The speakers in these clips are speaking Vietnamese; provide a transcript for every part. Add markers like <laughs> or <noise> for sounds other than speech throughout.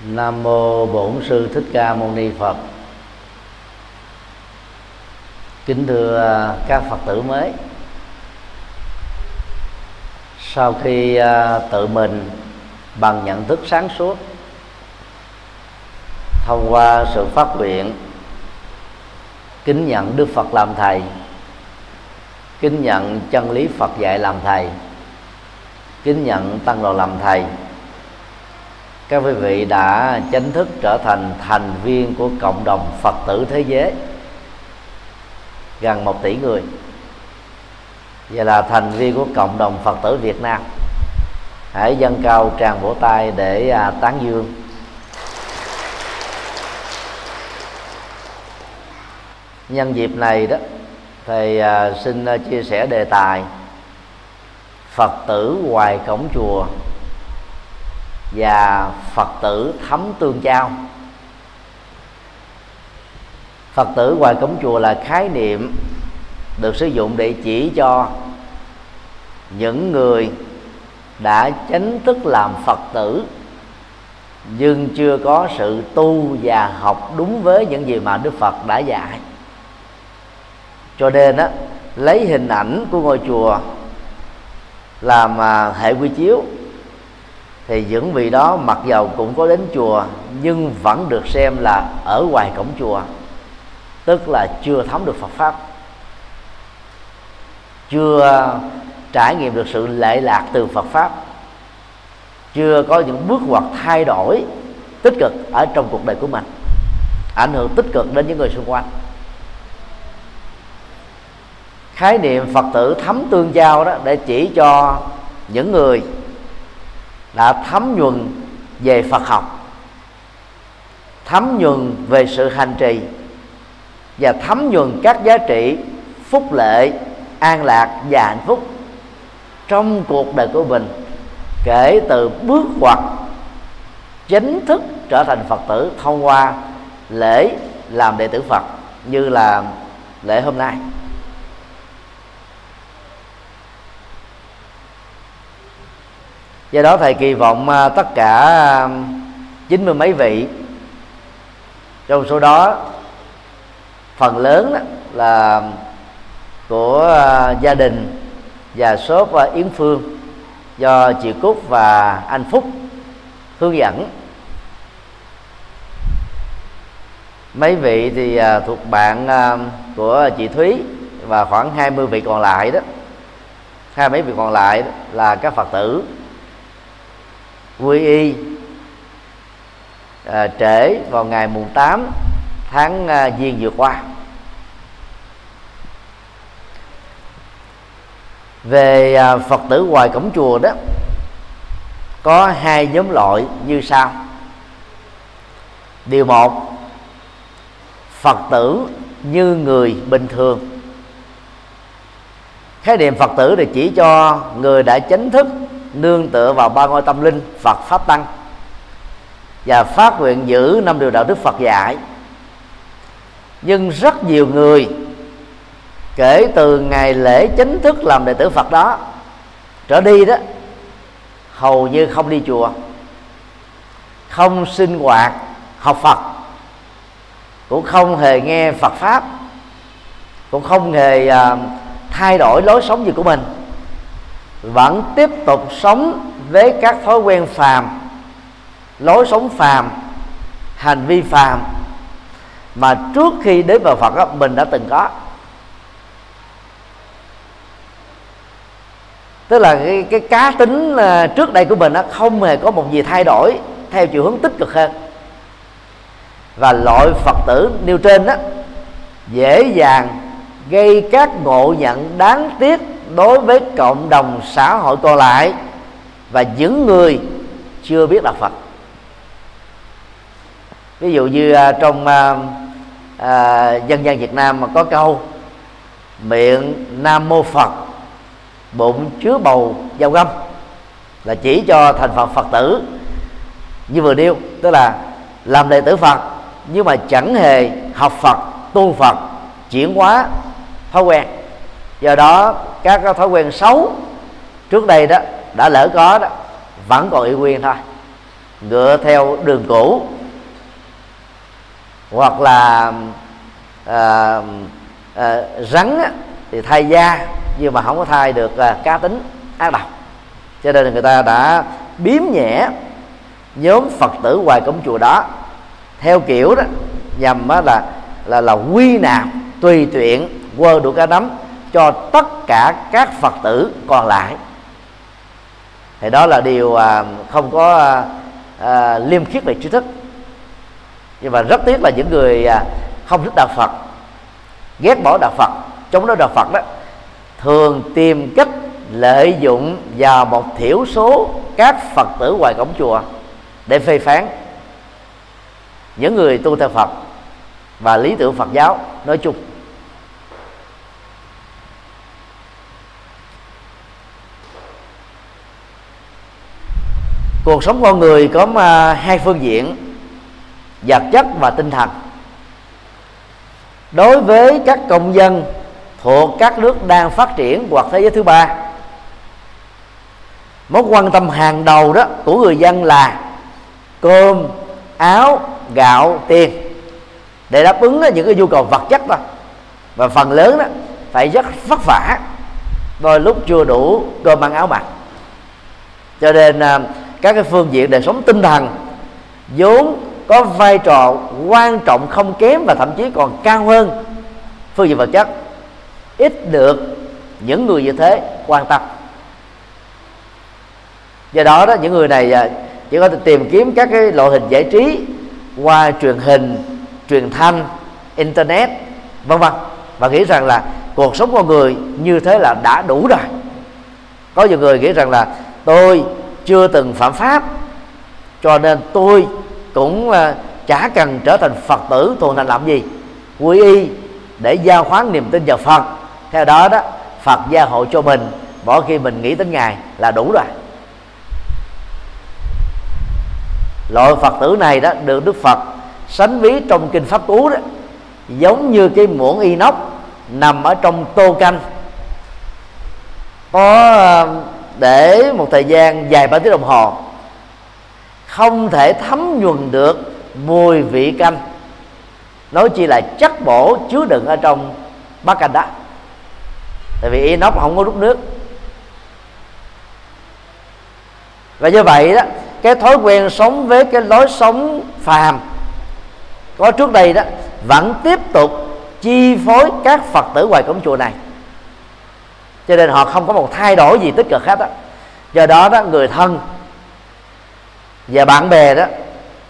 Nam mô Bổn sư Thích Ca Mâu Ni Phật. Kính thưa à, các Phật tử mới. Sau khi à, tự mình bằng nhận thức sáng suốt thông qua sự phát nguyện kính nhận Đức Phật làm thầy, kính nhận chân lý Phật dạy làm thầy, kính nhận tăng đoàn làm thầy các quý vị đã chính thức trở thành thành viên của cộng đồng phật tử thế giới. Gần một tỷ người. Và là thành viên của cộng đồng phật tử việt nam. Hãy dâng cao tràng vỗ tay để à, tán dương. Nhân dịp này đó thầy à, xin à, chia sẻ đề tài phật tử ngoài cổng chùa và phật tử thấm tương trao phật tử ngoài cổng chùa là khái niệm được sử dụng để chỉ cho những người đã chính thức làm phật tử, nhưng chưa có sự tu và học đúng với những gì mà đức phật đã dạy. Cho nên á, lấy hình ảnh của ngôi chùa làm à, hệ quy chiếu thì những vị đó mặc dầu cũng có đến chùa, nhưng vẫn được xem là ở ngoài cổng chùa, tức là chưa thấm được Phật pháp. Chưa trải nghiệm được sự lệ lạc từ Phật pháp. Chưa có những bước ngoặt thay đổi tích cực ở trong cuộc đời của mình, ảnh hưởng tích cực đến những người xung quanh. Khái niệm Phật tử thấm tương giao đó, để chỉ cho những người đã thấm nhuần về Phật học, thấm nhuần về sự hành trì, và thấm nhuần các giá trị phúc lệ an lạc và hạnh phúc trong cuộc đời của mình, kể từ bước ngoặt chính thức trở thành Phật tử thông qua lễ làm đệ tử Phật như là lễ hôm nay. Do đó thầy kỳ vọng à, tất cả à, chín mươi mấy vị trong số đó, phần lớn đó là của à, gia đình và số yến phương do chị cúc và anh phúc hướng dẫn. Mấy vị thì thuộc bạn của chị thúy và khoảng 20 vị còn lại đó. Hai mấy vị còn lại đó là các phật tử quy y. À, trễ vào ngày mùng 8 tháng à, giêng vừa qua. Về à, phật tử ngoài cổng chùa đó có hai nhóm loại như sau. Điều một phật tử như người bình thường. Khái niệm phật tử thì chỉ cho người đã chính thức nương tựa vào ba ngôi tâm linh Phật pháp tăng và phát nguyện giữ năm điều đạo đức Phật dạy. Nhưng rất nhiều người kể từ ngày lễ chính thức làm đệ tử Phật đó trở đi đó hầu như không đi chùa không sinh hoạt học Phật cũng không hề nghe Phật pháp cũng không hề uh, thay đổi lối sống gì của mình vẫn tiếp tục sống với các thói quen phàm lối sống phàm hành vi phàm mà trước khi đến vào Phật đó, mình đã từng có. Tức là cái, cái cá tính à, trước đây của mình nó không hề có một gì thay đổi theo chiều hướng tích cực hơn. Và loại phật tử nêu trên đó dễ dàng gây các ngộ nhận đáng tiếc đối với cộng đồng xã hội còn lại và những người chưa biết đạo Phật. Ví dụ như à, trong à, à, dân gian Việt Nam mà có câu miệng Nam mô Phật bụng chứa bầu dao găm là chỉ cho thành phần Phật tử. Như vừa nêu tức là làm đệ tử Phật nhưng mà chẳng hề học Phật tu Phật chuyển hóa thói quen. Do đó các thói quen xấu trước đây đó đã lỡ có đó vẫn còn y nguyên thôi. Ngựa theo đường cũ hoặc là à, à, rắn á, thì thay da nhưng mà không có thay được à, cá tính ác độc. Cho nên người ta đã biếm nhẹ nhóm phật tử ngoài cổng chùa đó. Theo kiểu đó nhằm á, là là là quy nạp tùy tiện quơ đủ cá nắm cho tất cả các phật tử còn lại. Thì đó là điều à, không có à, à, liêm khiết về tri thức. Nhưng mà rất tiếc là những người không thích đạo phật, ghét bỏ đạo phật, chống đối đạo phật đó, thường tìm cách lợi dụng vào một thiểu số các phật tử ngoài cổng chùa để phê phán. Những người tu theo phật và lý tưởng phật giáo, nói chung cuộc sống con người có hai phương diện, vật chất và tinh thần. Đối với các công dân thuộc các nước đang phát triển hoặc thế giới thứ ba, mối quan tâm hàng đầu đó của người dân là cơm, áo, gạo, tiền. Để đáp ứng những cái nhu cầu vật chất thôi và phần lớn đó phải rất vất vả, đôi lúc chưa đủ cơm, ăn, áo mặc. Cho nên à, các cái phương diện đời sống tinh thần, vốn có vai trò quan trọng không kém và thậm chí còn cao hơn. Phương diện vật chất, ít được những người như thế quan tâm. Do đó đó, những người này à, chỉ có thể tìm kiếm các cái loại hình giải trí qua truyền hình, truyền thanh, internet, vân vân. Và nghĩ rằng là cuộc sống con người như thế là đã đủ rồi. Có nhiều người nghĩ rằng là tôi chưa từng phạm pháp. Cho nên tôi cũng à, chả cần trở thành phật tử thuần thành làm gì? Quy y để giao khoán niềm tin vào phật. Theo đó đó, phật gia hộ cho mình, mỗi khi mình nghĩ đến ngài là đủ rồi. Loại phật tử này đó, được đức phật sánh ví trong kinh pháp cú đó, giống như cái muỗng inox nằm ở trong tô canh. Có à, để một thời gian dài ba tiếng đồng hồ, không thể thấm nhuần được mùi vị canh. Nói chi là chất bổ chứa đựng ở trong bát canh đó. Tại vì inox không có rút nước. Và như vậy đó, cái thói quen sống với cái lối sống phàm có trước đây đó, vẫn tiếp tục chi phối các phật tử ngoài cổng chùa này cho nên họ không có một thay đổi gì tích cực hết á. Do đó đó, người thân và bạn bè đó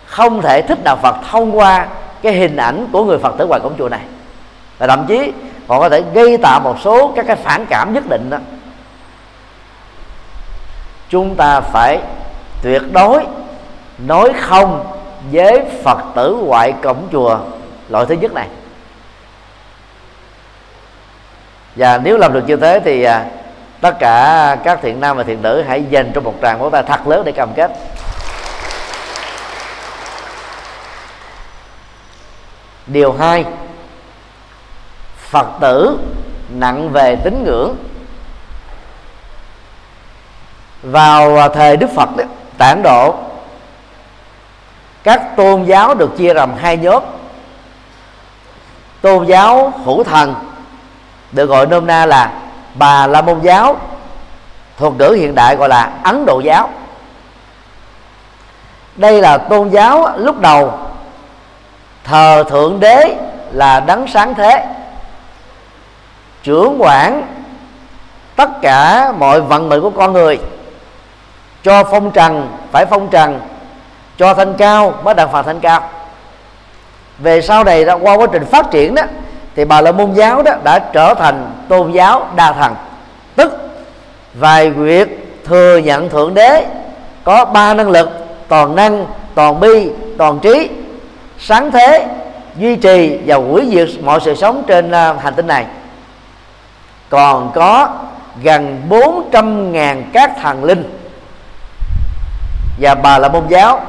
không thể thích đạo Phật thông qua cái hình ảnh của người Phật tử ngoài cổng chùa này. Và thậm chí, họ có thể gây tạo một số các cái phản cảm nhất định đó. Chúng ta phải tuyệt đối nói không với Phật tử ngoại cổng chùa loại thứ nhất này. Và nếu làm được như thế thì à, tất cả các thiện nam và thiện nữ hãy dành trong một tràng vỗ tay thật lớn để cam kết. Điều hai phật tử nặng về tín ngưỡng. Vào thời đức phật đó, tản độ các tôn giáo được chia làm hai nhóm. Tôn giáo hữu thần được gọi nôm na là bà la môn giáo thuật ngữ hiện đại gọi là ấn độ giáo. Đây là tôn giáo lúc đầu thờ thượng đế là đấng sáng thế. Trưởng quản tất cả mọi vận mệnh của con người cho phong trần phải phong trần cho thanh cao mới đạt phật thanh cao. Về sau này đó, qua quá trình phát triển đó thì bà la môn giáo đó đã trở thành tôn giáo đa thần. Tức vài việc thừa nhận thượng đế, có ba năng lực, toàn năng, toàn bi, toàn trí. Sáng thế, duy trì và hủy diệt mọi sự sống trên à, hành tinh này. Còn có gần 400.000 các thần linh. Và bà là môn giáo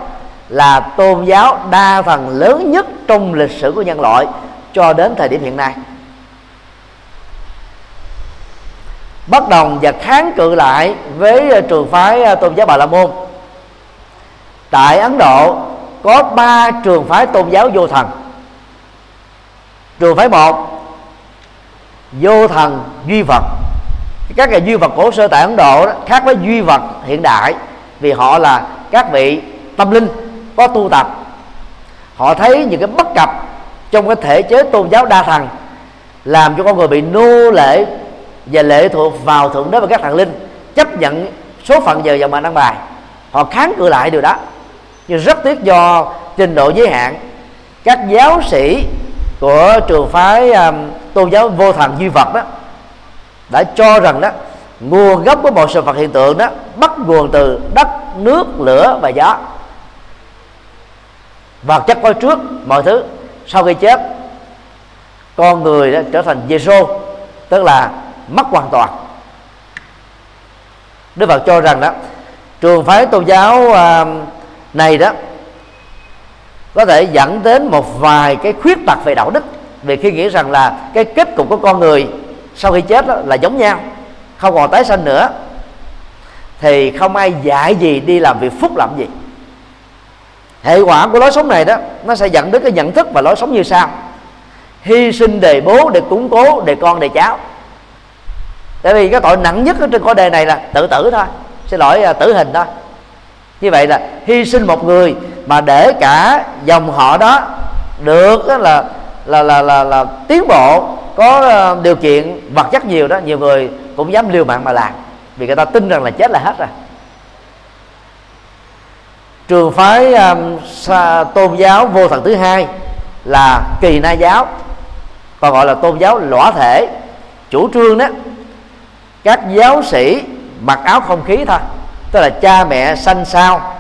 là tôn giáo đa thần lớn nhất trong lịch sử của nhân loại cho đến thời điểm hiện nay. Bất đồng và kháng cự lại với ờ, trường phái ờ, tôn giáo bà la môn. Tại ấn độ có ba trường phái tôn giáo vô thần. Trường phái một vô thần duy vật. Các cái duy vật cổ sơ tại ấn độ đó, khác với duy vật hiện đại vì họ là các vị tâm linh có tu tập. Họ thấy những cái bất cập trong cái thể chế tôn giáo đa thần làm cho con người bị nô lệ và lệ thuộc vào thượng đế và các thần linh chấp nhận số phận giờ dòng mà ăn bài. Họ kháng cự lại điều đó. Nhưng rất tiếc do trình độ giới hạn các giáo sĩ của trường phái um, tôn giáo vô thần duy vật đó đã cho rằng đó nguồn gốc của mọi sự vật hiện tượng đó bắt nguồn từ đất nước lửa và gió. Vật chất có trước mọi thứ sau khi chết con người đó trở thành Giêsu tức là mất hoàn toàn. Đức Phật cho rằng đó trường phái tôn giáo à, này đó có thể dẫn đến một vài cái khuyết tật về đạo đức vì khi nghĩ rằng là cái kết cục của con người sau khi chết đó là giống nhau không còn tái sanh nữa thì không ai dạy gì đi làm việc phúc làm gì hệ quả của lối sống này đó nó sẽ dẫn đến cái nhận thức và lối sống như sau. Hy sinh đề bố để củng cố đề con đề cháu. Tại vì cái tội nặng nhất ở trên cõi đề này là tự tử thôi. Xin lỗi à, tử hình thôi. Như vậy là hy sinh một người mà để cả dòng họ đó được là là là là, là, là tiến bộ có à, điều kiện vật chất nhiều đó nhiều người cũng dám liều mạng mà làm. Vì người ta tin rằng là chết là hết rồi trường phái um, tôn giáo vô thần thứ hai là kỳ na giáo còn gọi là tôn giáo lõa thể chủ trương đó các giáo sĩ mặc áo không khí thôi tức là cha mẹ sanh sao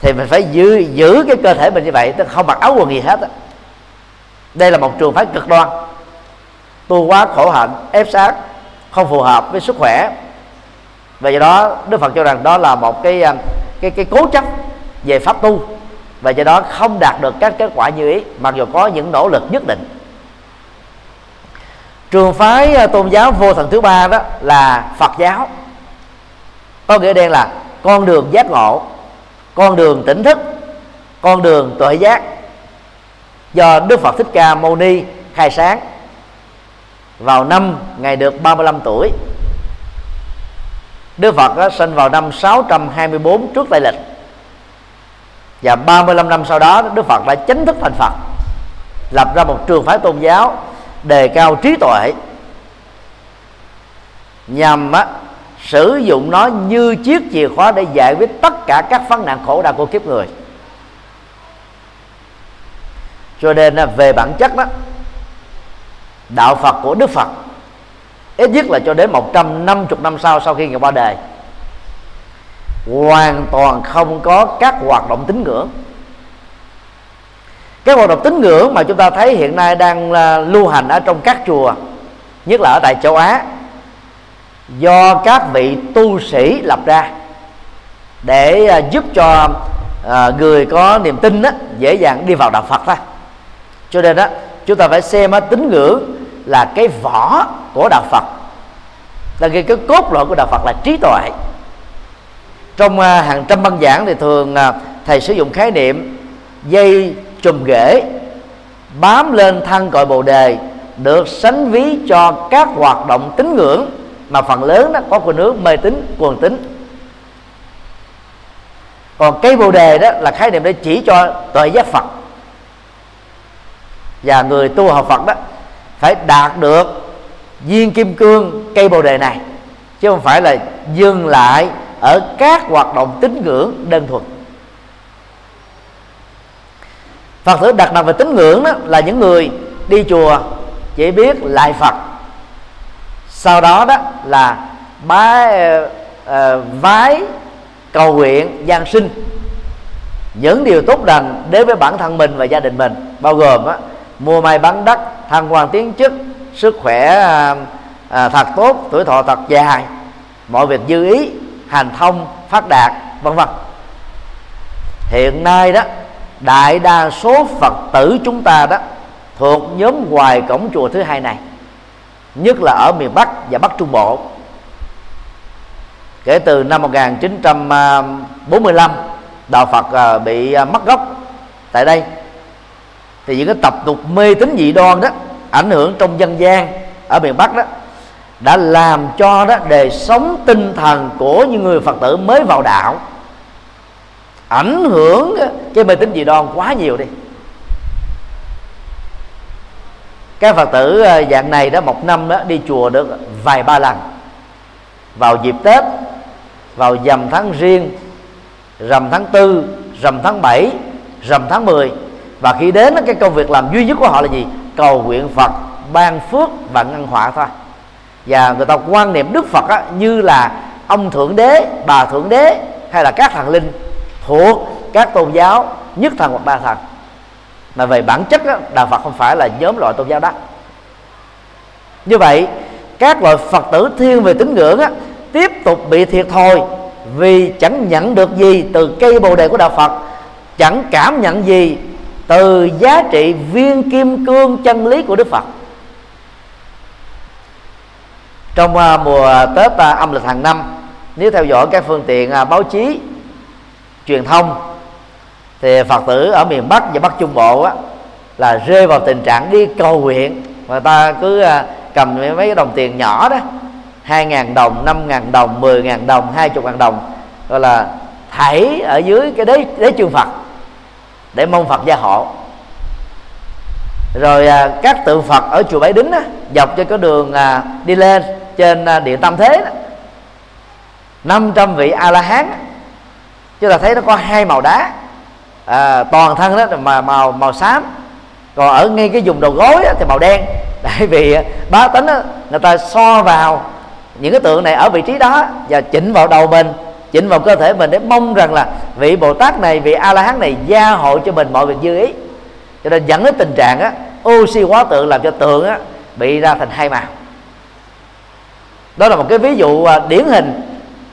thì mình phải giữ giữ cái cơ thể mình như vậy tức không mặc áo quần gì hết đó. đây là một trường phái cực đoan tu quá khổ hạnh ép sát không phù hợp với sức khỏe và do đó đức phật cho rằng đó là một cái um, cái cái cố chấp về pháp tu. Và do đó không đạt được các kết quả như ý mặc dù có những nỗ lực nhất định. Trường phái à, tôn giáo vô thần thứ ba đó là phật giáo. Có nghĩa đen là con đường giác ngộ con đường tỉnh thức con đường tuệ giác do đức phật thích ca mâu ni khai sáng vào năm ngày được 35 tuổi. Đức Phật đó, sinh vào năm 624 trước Tây lịch và 35 năm sau đó Đức Phật đã chính thức thành Phật lập ra một trường phái tôn giáo đề cao trí tuệ nhằm á, sử dụng nó như chiếc chìa khóa để giải quyết tất cả các vấn nạn khổ đau của kiếp người. Cho nên về bản chất đó đạo Phật của Đức Phật ít nhất là cho đến 150 năm sau sau khi ngài qua đời hoàn toàn không có các hoạt động tín ngưỡng. Các hoạt động tín ngưỡng mà chúng ta thấy hiện nay đang à, lưu hành ở trong các chùa nhất là ở tại châu Á do các vị tu sĩ lập ra để à, giúp cho à, người có niềm tin đó, dễ dàng đi vào đạo Phật thôi. Cho nên đó chúng ta phải xem tín ngưỡng là cái vỏ của đạo Phật. Là cái, cái cốt lõi của đạo Phật là trí tuệ trong à, hàng trăm băng giảng thì thường à, thầy sử dụng khái niệm dây chùm ghế, bám lên thân cội bồ đề, được sánh ví cho các hoạt động tín ngưỡng mà phần lớn đó có khuynh hướng mê tín quần tín. Còn cây bồ đề đó là khái niệm để chỉ cho tuệ giác Phật. Và người tu học Phật đó phải đạt được viên kim cương cây bồ đề này, chứ không phải là dừng lại ở các hoạt động tín ngưỡng đơn thuần. Phật tử đặt nặng về tín ngưỡng đó là những người đi chùa chỉ biết lại phật. Sau đó đó là bái uh, vái cầu nguyện gian sinh. Những điều tốt lành đến với bản thân mình và gia đình mình bao gồm á, mua may bán đất thăng quan tiến chức sức khỏe à, à, thật tốt tuổi thọ thật dài mọi việc dư ý hành thông, phát đạt, vân vân. Hiện nay đó, đại đa số phật tử chúng ta đó thuộc nhóm ngoài cổng chùa thứ hai này, nhất là ở miền Bắc và Bắc Trung Bộ. Kể từ năm 1945 đạo Phật à, bị à, mất gốc tại đây. Thì những cái tập tục mê tín dị đoan đó ảnh hưởng trong dân gian ở miền Bắc đó đã làm cho đó đời sống tinh thần của những người Phật tử mới vào đạo. Ảnh hưởng cái mê tín dị đoan quá nhiều đi. Các phật tử ờ, dạng này đó một năm đó đi chùa được vài ba lần. Vào dịp tết, vào dầm tháng riêng, rằm tháng tư, rằm tháng 7 rằm tháng 10 và khi đến cái công việc làm duy nhất của họ là gì? Cầu nguyện phật, ban phước và ngăn họa thôi và người ta quan niệm đức phật á, như là ông thượng đế bà thượng đế hay là các thần linh thuộc các tôn giáo nhất thần hoặc ba thần. Mà về bản chất á, đạo Phật không phải là nhóm loại tôn giáo đó. Như vậy các loại Phật tử thiên về tín ngưỡng á, tiếp tục bị thiệt thòi vì chẳng nhận được gì từ cây bồ đề của đạo Phật chẳng cảm nhận gì từ giá trị viên kim cương chân lý của Đức Phật trong uh, mùa Tết uh, âm lịch hàng năm nếu theo dõi các phương tiện uh, báo chí truyền thông thì phật tử ở miền bắc và bắc trung bộ á, là rơi vào tình trạng đi cầu nguyện. Người ta cứ cầm mấy cái đồng tiền nhỏ đó hai ngàn đồng năm ngàn đồng mười ngàn đồng hai chục ngàn đồng gọi là thảy ở dưới cái đế đế chương phật để mong phật gia hộ. Rồi các tượng phật ở chùa bái đính á, dọc cho cái đường à, đi lên trên à, địa điện tam thế đó, 500 vị a la hán chúng ta thấy nó có hai màu đá à, toàn thân đó mà màu màu xám. Còn ở ngay cái vùng đầu gối đó, thì màu đen. <laughs> Tại vì à, bá tính đó, người ta so vào những cái tượng này ở vị trí đó và chỉnh vào đầu mình chỉnh vào cơ thể mình để mong rằng là vị bồ tát này vị a la hán này gia hộ cho mình mọi việc dư ý. Cho nên dẫn đến tình trạng á oxy hóa tượng làm cho tượng á bị ra thành hai màu đó là một cái ví dụ à, điển hình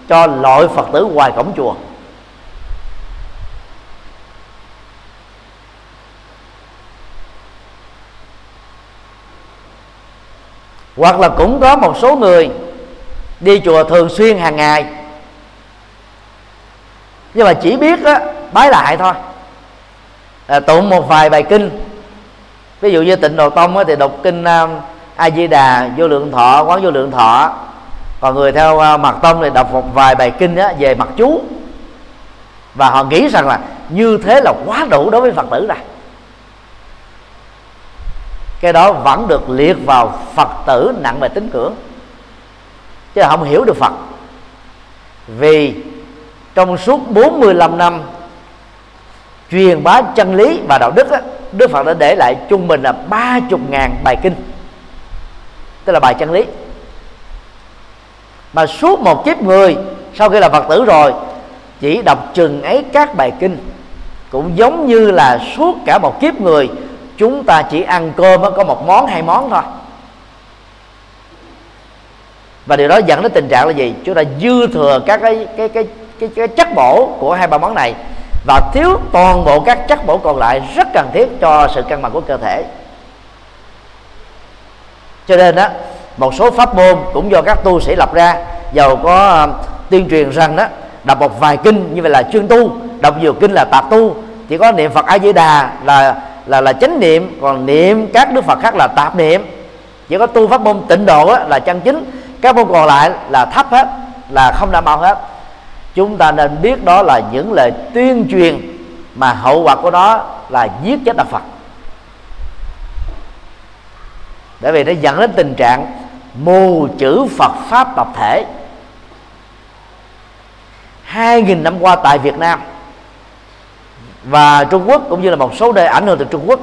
cho loại phật tử ngoài cổng chùa. Hoặc là cũng có một số người đi chùa thường xuyên hàng ngày. Nhưng mà chỉ biết á, bái lại thôi. À, tụng một vài bài kinh. Ví dụ như tịnh độ tông á, thì đọc kinh um, a di đà vô lượng thọ quán vô lượng thọ còn người theo à, mặt tông thì đọc một vài bài kinh á, về mặt chú. Và họ nghĩ rằng là như thế là quá đủ đối với phật tử rồi. Cái đó vẫn được liệt vào phật tử nặng về tính cưỡng. Chứ không hiểu được phật. Vì trong suốt 45 năm truyền bá chân lý và đạo đức á, Đức Phật đã để lại trung bình là ba chục ngàn bài kinh. Tức là bài chân lý mà suốt một kiếp người sau khi là Phật tử rồi chỉ đọc chừng ấy các bài kinh cũng giống như là suốt cả một kiếp người chúng ta chỉ ăn cơm có một món hai món thôi. Và điều đó dẫn đến tình trạng là gì? Chúng ta dư thừa các cái cái cái cái, cái chất bổ của hai ba món này và thiếu toàn bộ các chất bổ còn lại rất cần thiết cho sự cân bằng của cơ thể. Cho nên đó một số pháp môn cũng do các tu sĩ lập ra. Giàu có ờ, tuyên truyền rằng đó đọc một vài kinh như vậy là chuyên tu đọc nhiều kinh là tạp tu. Chỉ có niệm phật a di đà là là là chánh niệm còn niệm các đức phật khác là tạp niệm. Chỉ có tu pháp môn tịnh độ á, là chân chính. Các môn còn lại là thấp hết là không đảm bảo hết. Chúng ta nên biết đó là những lời tuyên truyền mà hậu quả của nó là giết chết đạo phật. Bởi vì nó dẫn đến tình trạng mù chữ phật pháp tập thể. Hai nghìn năm qua tại việt nam và Trung Quốc cũng như là một số nơi ảnh hưởng từ Trung Quốc,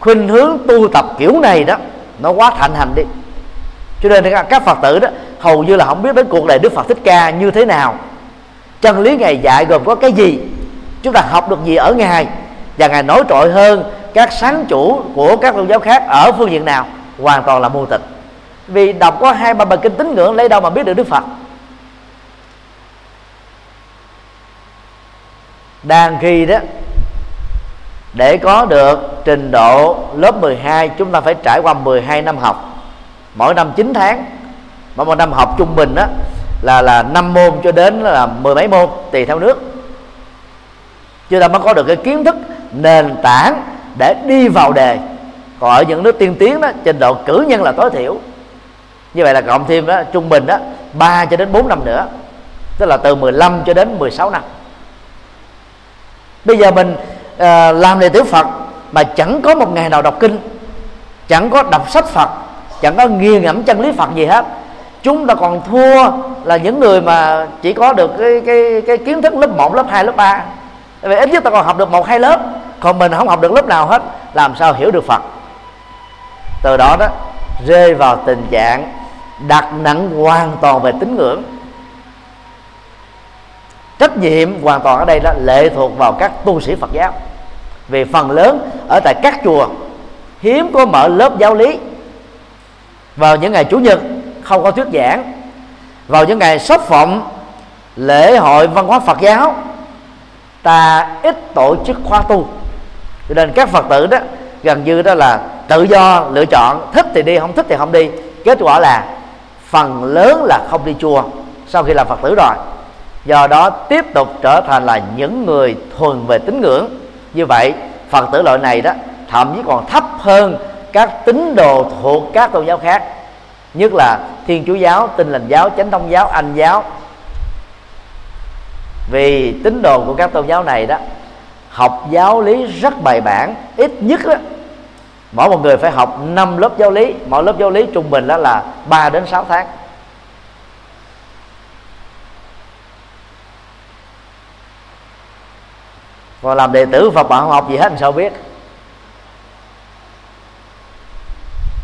khuynh hướng tu tập kiểu này đó, nó quá thạnh hành đi. Cho nên các phật tử đó, hầu như là không biết đến cuộc đời đức phật thích ca như thế nào. Chân lý ngài dạy gồm có cái gì, chúng ta học được gì ở ngài, và ngài nổi trội hơn các sáng chủ của các tôn giáo khác ở phương diện nào, hoàn toàn là mù tịch vì đọc có hai ba bài kinh tín ngưỡng, lấy đâu mà biết được đức phật. Đang khi đó, để có được trình độ lớp 12 chúng ta phải trải qua 12 năm học. Mỗi năm 9 tháng, mỗi một năm học trung bình đó là là năm môn cho đến là mười mấy môn, tùy theo nước. Chúng ta mới có được cái kiến thức, nền tảng để đi vào đề. Còn ở những nước tiên tiến đó, trình độ cử nhân là tối thiểu như vậy là cộng thêm đó trung bình đó 3 cho đến 4 năm nữa tức là từ 15 cho đến 16 năm. Bây giờ mình uh, làm đệ tử Phật mà chẳng có một ngày nào đọc kinh chẳng có đọc sách Phật chẳng có nghi ngẫm chân lý Phật gì hết. Chúng ta còn thua là những người mà chỉ có được cái cái cái kiến thức lớp 1, lớp 2, lớp 3 vậy ít nhất ta còn học được một hai lớp còn mình không học được lớp nào hết làm sao hiểu được Phật? Từ đó đó rơi vào tình trạng đặt nặng hoàn toàn về tín ngưỡng. Trách nhiệm hoàn toàn ở đây là lệ thuộc vào các tu sĩ Phật giáo. Vì phần lớn ở tại các chùa, hiếm có mở lớp giáo lý. Vào những ngày chủ nhật, không có thuyết giảng. Vào những ngày sắp phộng lễ hội văn hóa Phật giáo, ta ít tổ chức khóa tu. Cho nên các Phật tử đó gần như đó là tự do lựa chọn, thích thì đi, không thích thì không đi. Kết quả là phần lớn là không đi chùa sau khi làm Phật tử rồi. Do đó tiếp tục trở thành là những người thuần về tín ngưỡng. Như vậy Phật tử loại này đó thậm chí còn thấp hơn các tín đồ thuộc các tôn giáo khác. Nhất là thiên chúa giáo tinh lành giáo chánh thông giáo anh giáo. Vì tín đồ của các tôn giáo này đó học giáo lý rất bài bản ít nhất đó, mỗi một người phải học 5 lớp giáo lý. Mỗi lớp giáo lý trung bình đó là 3 đến 6 tháng. Còn làm đệ tử Phật bạn không học gì hết làm sao biết?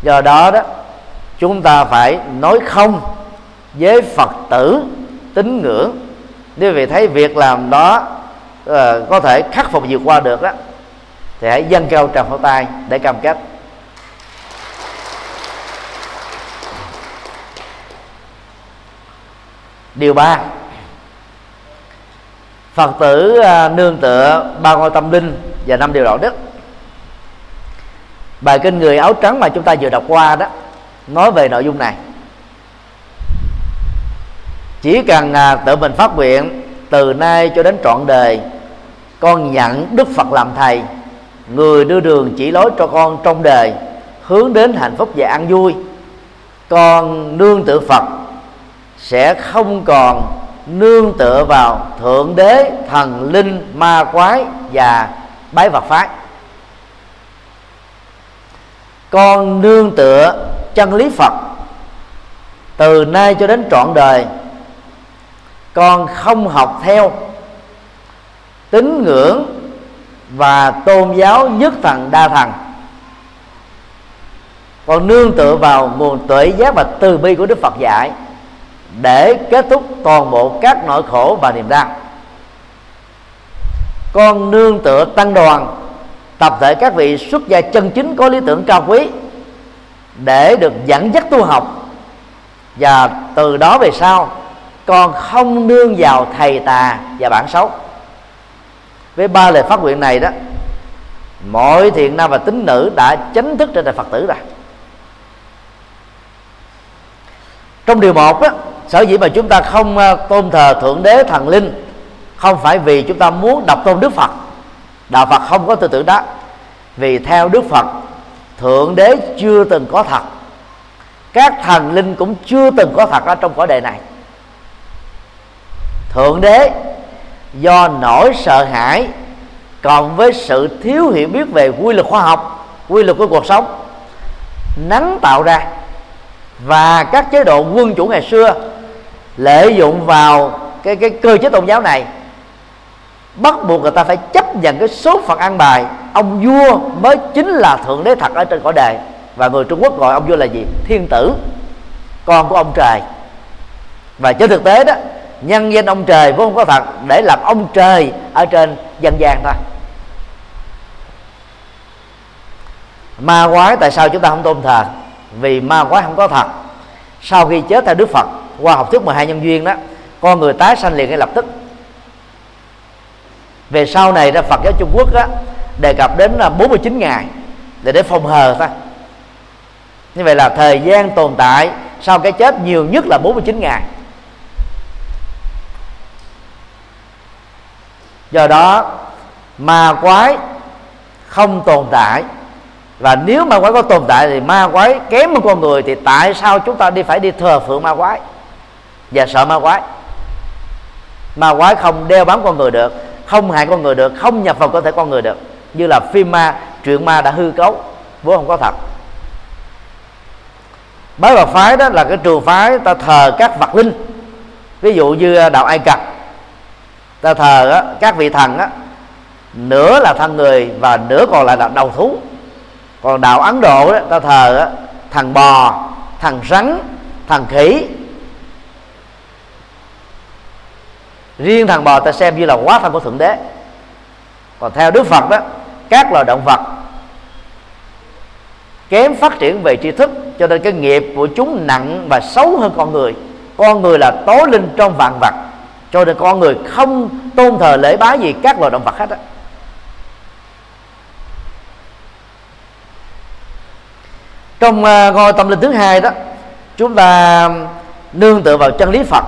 Do đó đó chúng ta phải nói không với phật tử tín ngưỡng. Nếu vì thấy việc làm đó uh, có thể khắc phục vượt qua được đó thì hãy dâng cao tràng pháo tay để cam kết. Điều ba. Phật tử à, nương tựa ba ngôi tâm linh và năm điều đạo đức. Bài kinh người áo trắng mà chúng ta vừa đọc qua đó, nói về nội dung này. Chỉ cần à, tự mình phát nguyện từ nay cho đến trọn đời, con nhận đức phật làm thầy người đưa đường chỉ lối cho con trong đời, hướng đến hạnh phúc và an vui. Con nương tựa phật, sẽ không còn nương tựa vào thượng đế, thần linh, ma quái và bái vật phái. Con nương tựa chân lý phật, từ nay cho đến trọn đời, con không học theo tín ngưỡng và tôn giáo nhất thần đa thần. Còn nương tựa vào nguồn tuệ giác và từ bi của đức phật dạy để kết thúc toàn bộ các nỗi khổ và niềm đau. Con nương tựa tăng đoàn, tập thể các vị xuất gia chân chính có lý tưởng cao quý để được dẫn dắt tu học. Và từ đó về sau, con không nương vào thầy tà và bản xấu với ba lời phát nguyện này đó mọi thiện nam và tín nữ đã chánh thức trên thành phật tử rồi. Trong điều một đó, sở dĩ mà chúng ta không ờ, tôn thờ thượng đế thần linh không phải vì chúng ta muốn đọc tôn đức phật. Đạo phật không có tư tưởng đó. Vì theo đức phật thượng đế chưa từng có thật. Các thần linh cũng chưa từng có thật ở trong cõi đời này. Thượng đế do nỗi sợ hãi còn với sự thiếu hiểu biết về quy luật khoa học, quy luật của cuộc sống nắng tạo ra và các chế độ quân chủ ngày xưa lợi dụng vào cái cái cơ chế tôn giáo này, bắt buộc người ta phải chấp nhận cái số phận ăn bài. Ông vua mới chính là thượng đế thật ở trên cõi đời và người trung quốc gọi ông vua là gì? Thiên tử, con của ông trời. Và trên thực tế đó nhân danh ông trời vốn không có thật để làm ông trời ở trên dân gian thôi. Ma quái tại sao chúng ta không tôn thờ? Vì ma quái không có thật sau khi chết theo đức phật qua học thuyết 12 nhân duyên đó con người tái sanh liền ngay lập tức. Về sau này ra Phật giáo Trung Quốc á, đề cập đến à, là 49 ngày để để phòng hờ ta như vậy là thời gian tồn tại sau cái chết nhiều nhất là 49 ngày. Do đó, ma quái không tồn tại. Và nếu ma quái có tồn tại thì ma quái kém hơn con người thì tại sao chúng ta đi phải đi thờ phượng ma quái và sợ ma quái? Ma quái không đeo bám con người được, không hại con người được, không nhập vào cơ thể con người được. Như là phim ma, truyện ma đã hư cấu vốn không có thật. Bái và phái đó là cái trường phái ta thờ các vật linh. Ví dụ như à, đạo ai cập ta thờ á, các vị thần á, nửa là thân người và nửa còn là đầu thú. Còn đạo ấn độ đó ta thờ á, thằng bò thằng rắn thằng khỉ. Riêng thằng bò ta xem như là quá thân của thượng đế. Còn theo đức phật đó các loài động vật kém phát triển về tri thức cho nên cái nghiệp của chúng nặng và xấu hơn con người. Con người là tối linh trong vạn vật cho nên con người không tôn thờ lễ bái gì các loài động vật hết á. Trong uh, ngôi tâm linh thứ hai đó chúng ta nương tựa vào chân lý phật.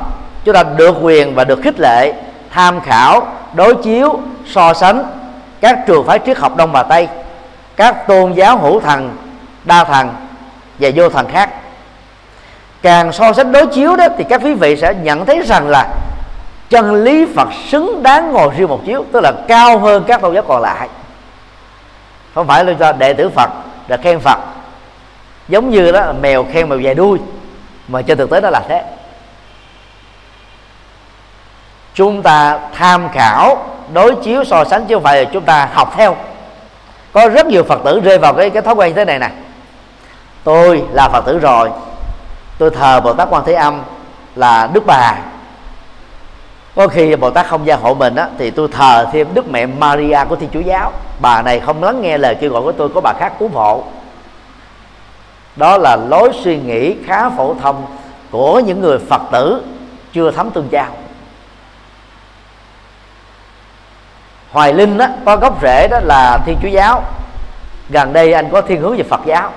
Chúng ta được quyền và được khích lệ tham khảo đối chiếu so sánh các trường phái triết học đông và tây các tôn giáo hữu thần đa thần và vô thần khác. Càng so sánh đối chiếu đó thì các quý vị sẽ nhận thấy rằng là chân lý Phật xứng đáng ngồi riêng một chiếu, tức là cao hơn các tôn giáo còn lại. Không phải là cho đệ tử Phật là khen Phật, giống như đó mèo khen mèo dài đuôi, mà trên thực tế đó là thế. Chúng ta tham khảo, đối chiếu, so sánh chứ không phải là chúng ta học theo. Có rất nhiều phật tử rơi vào cái cái thói quen thế này nè. Tôi là phật tử rồi, tôi thờ bồ tát quan thế âm là đức bà có khi bồ tát không gia hộ mình á, thì tôi thờ thêm đức mẹ maria của thiên chúa giáo. Bà này không lắng nghe lời kêu gọi của tôi, có bà khác cứu hộ. Đó là lối suy nghĩ khá phổ thông của những người phật tử chưa thấm tương giao. Hoài linh đó có gốc rễ đó là thiên chúa giáo. Gần đây anh có thiên hướng về phật giáo.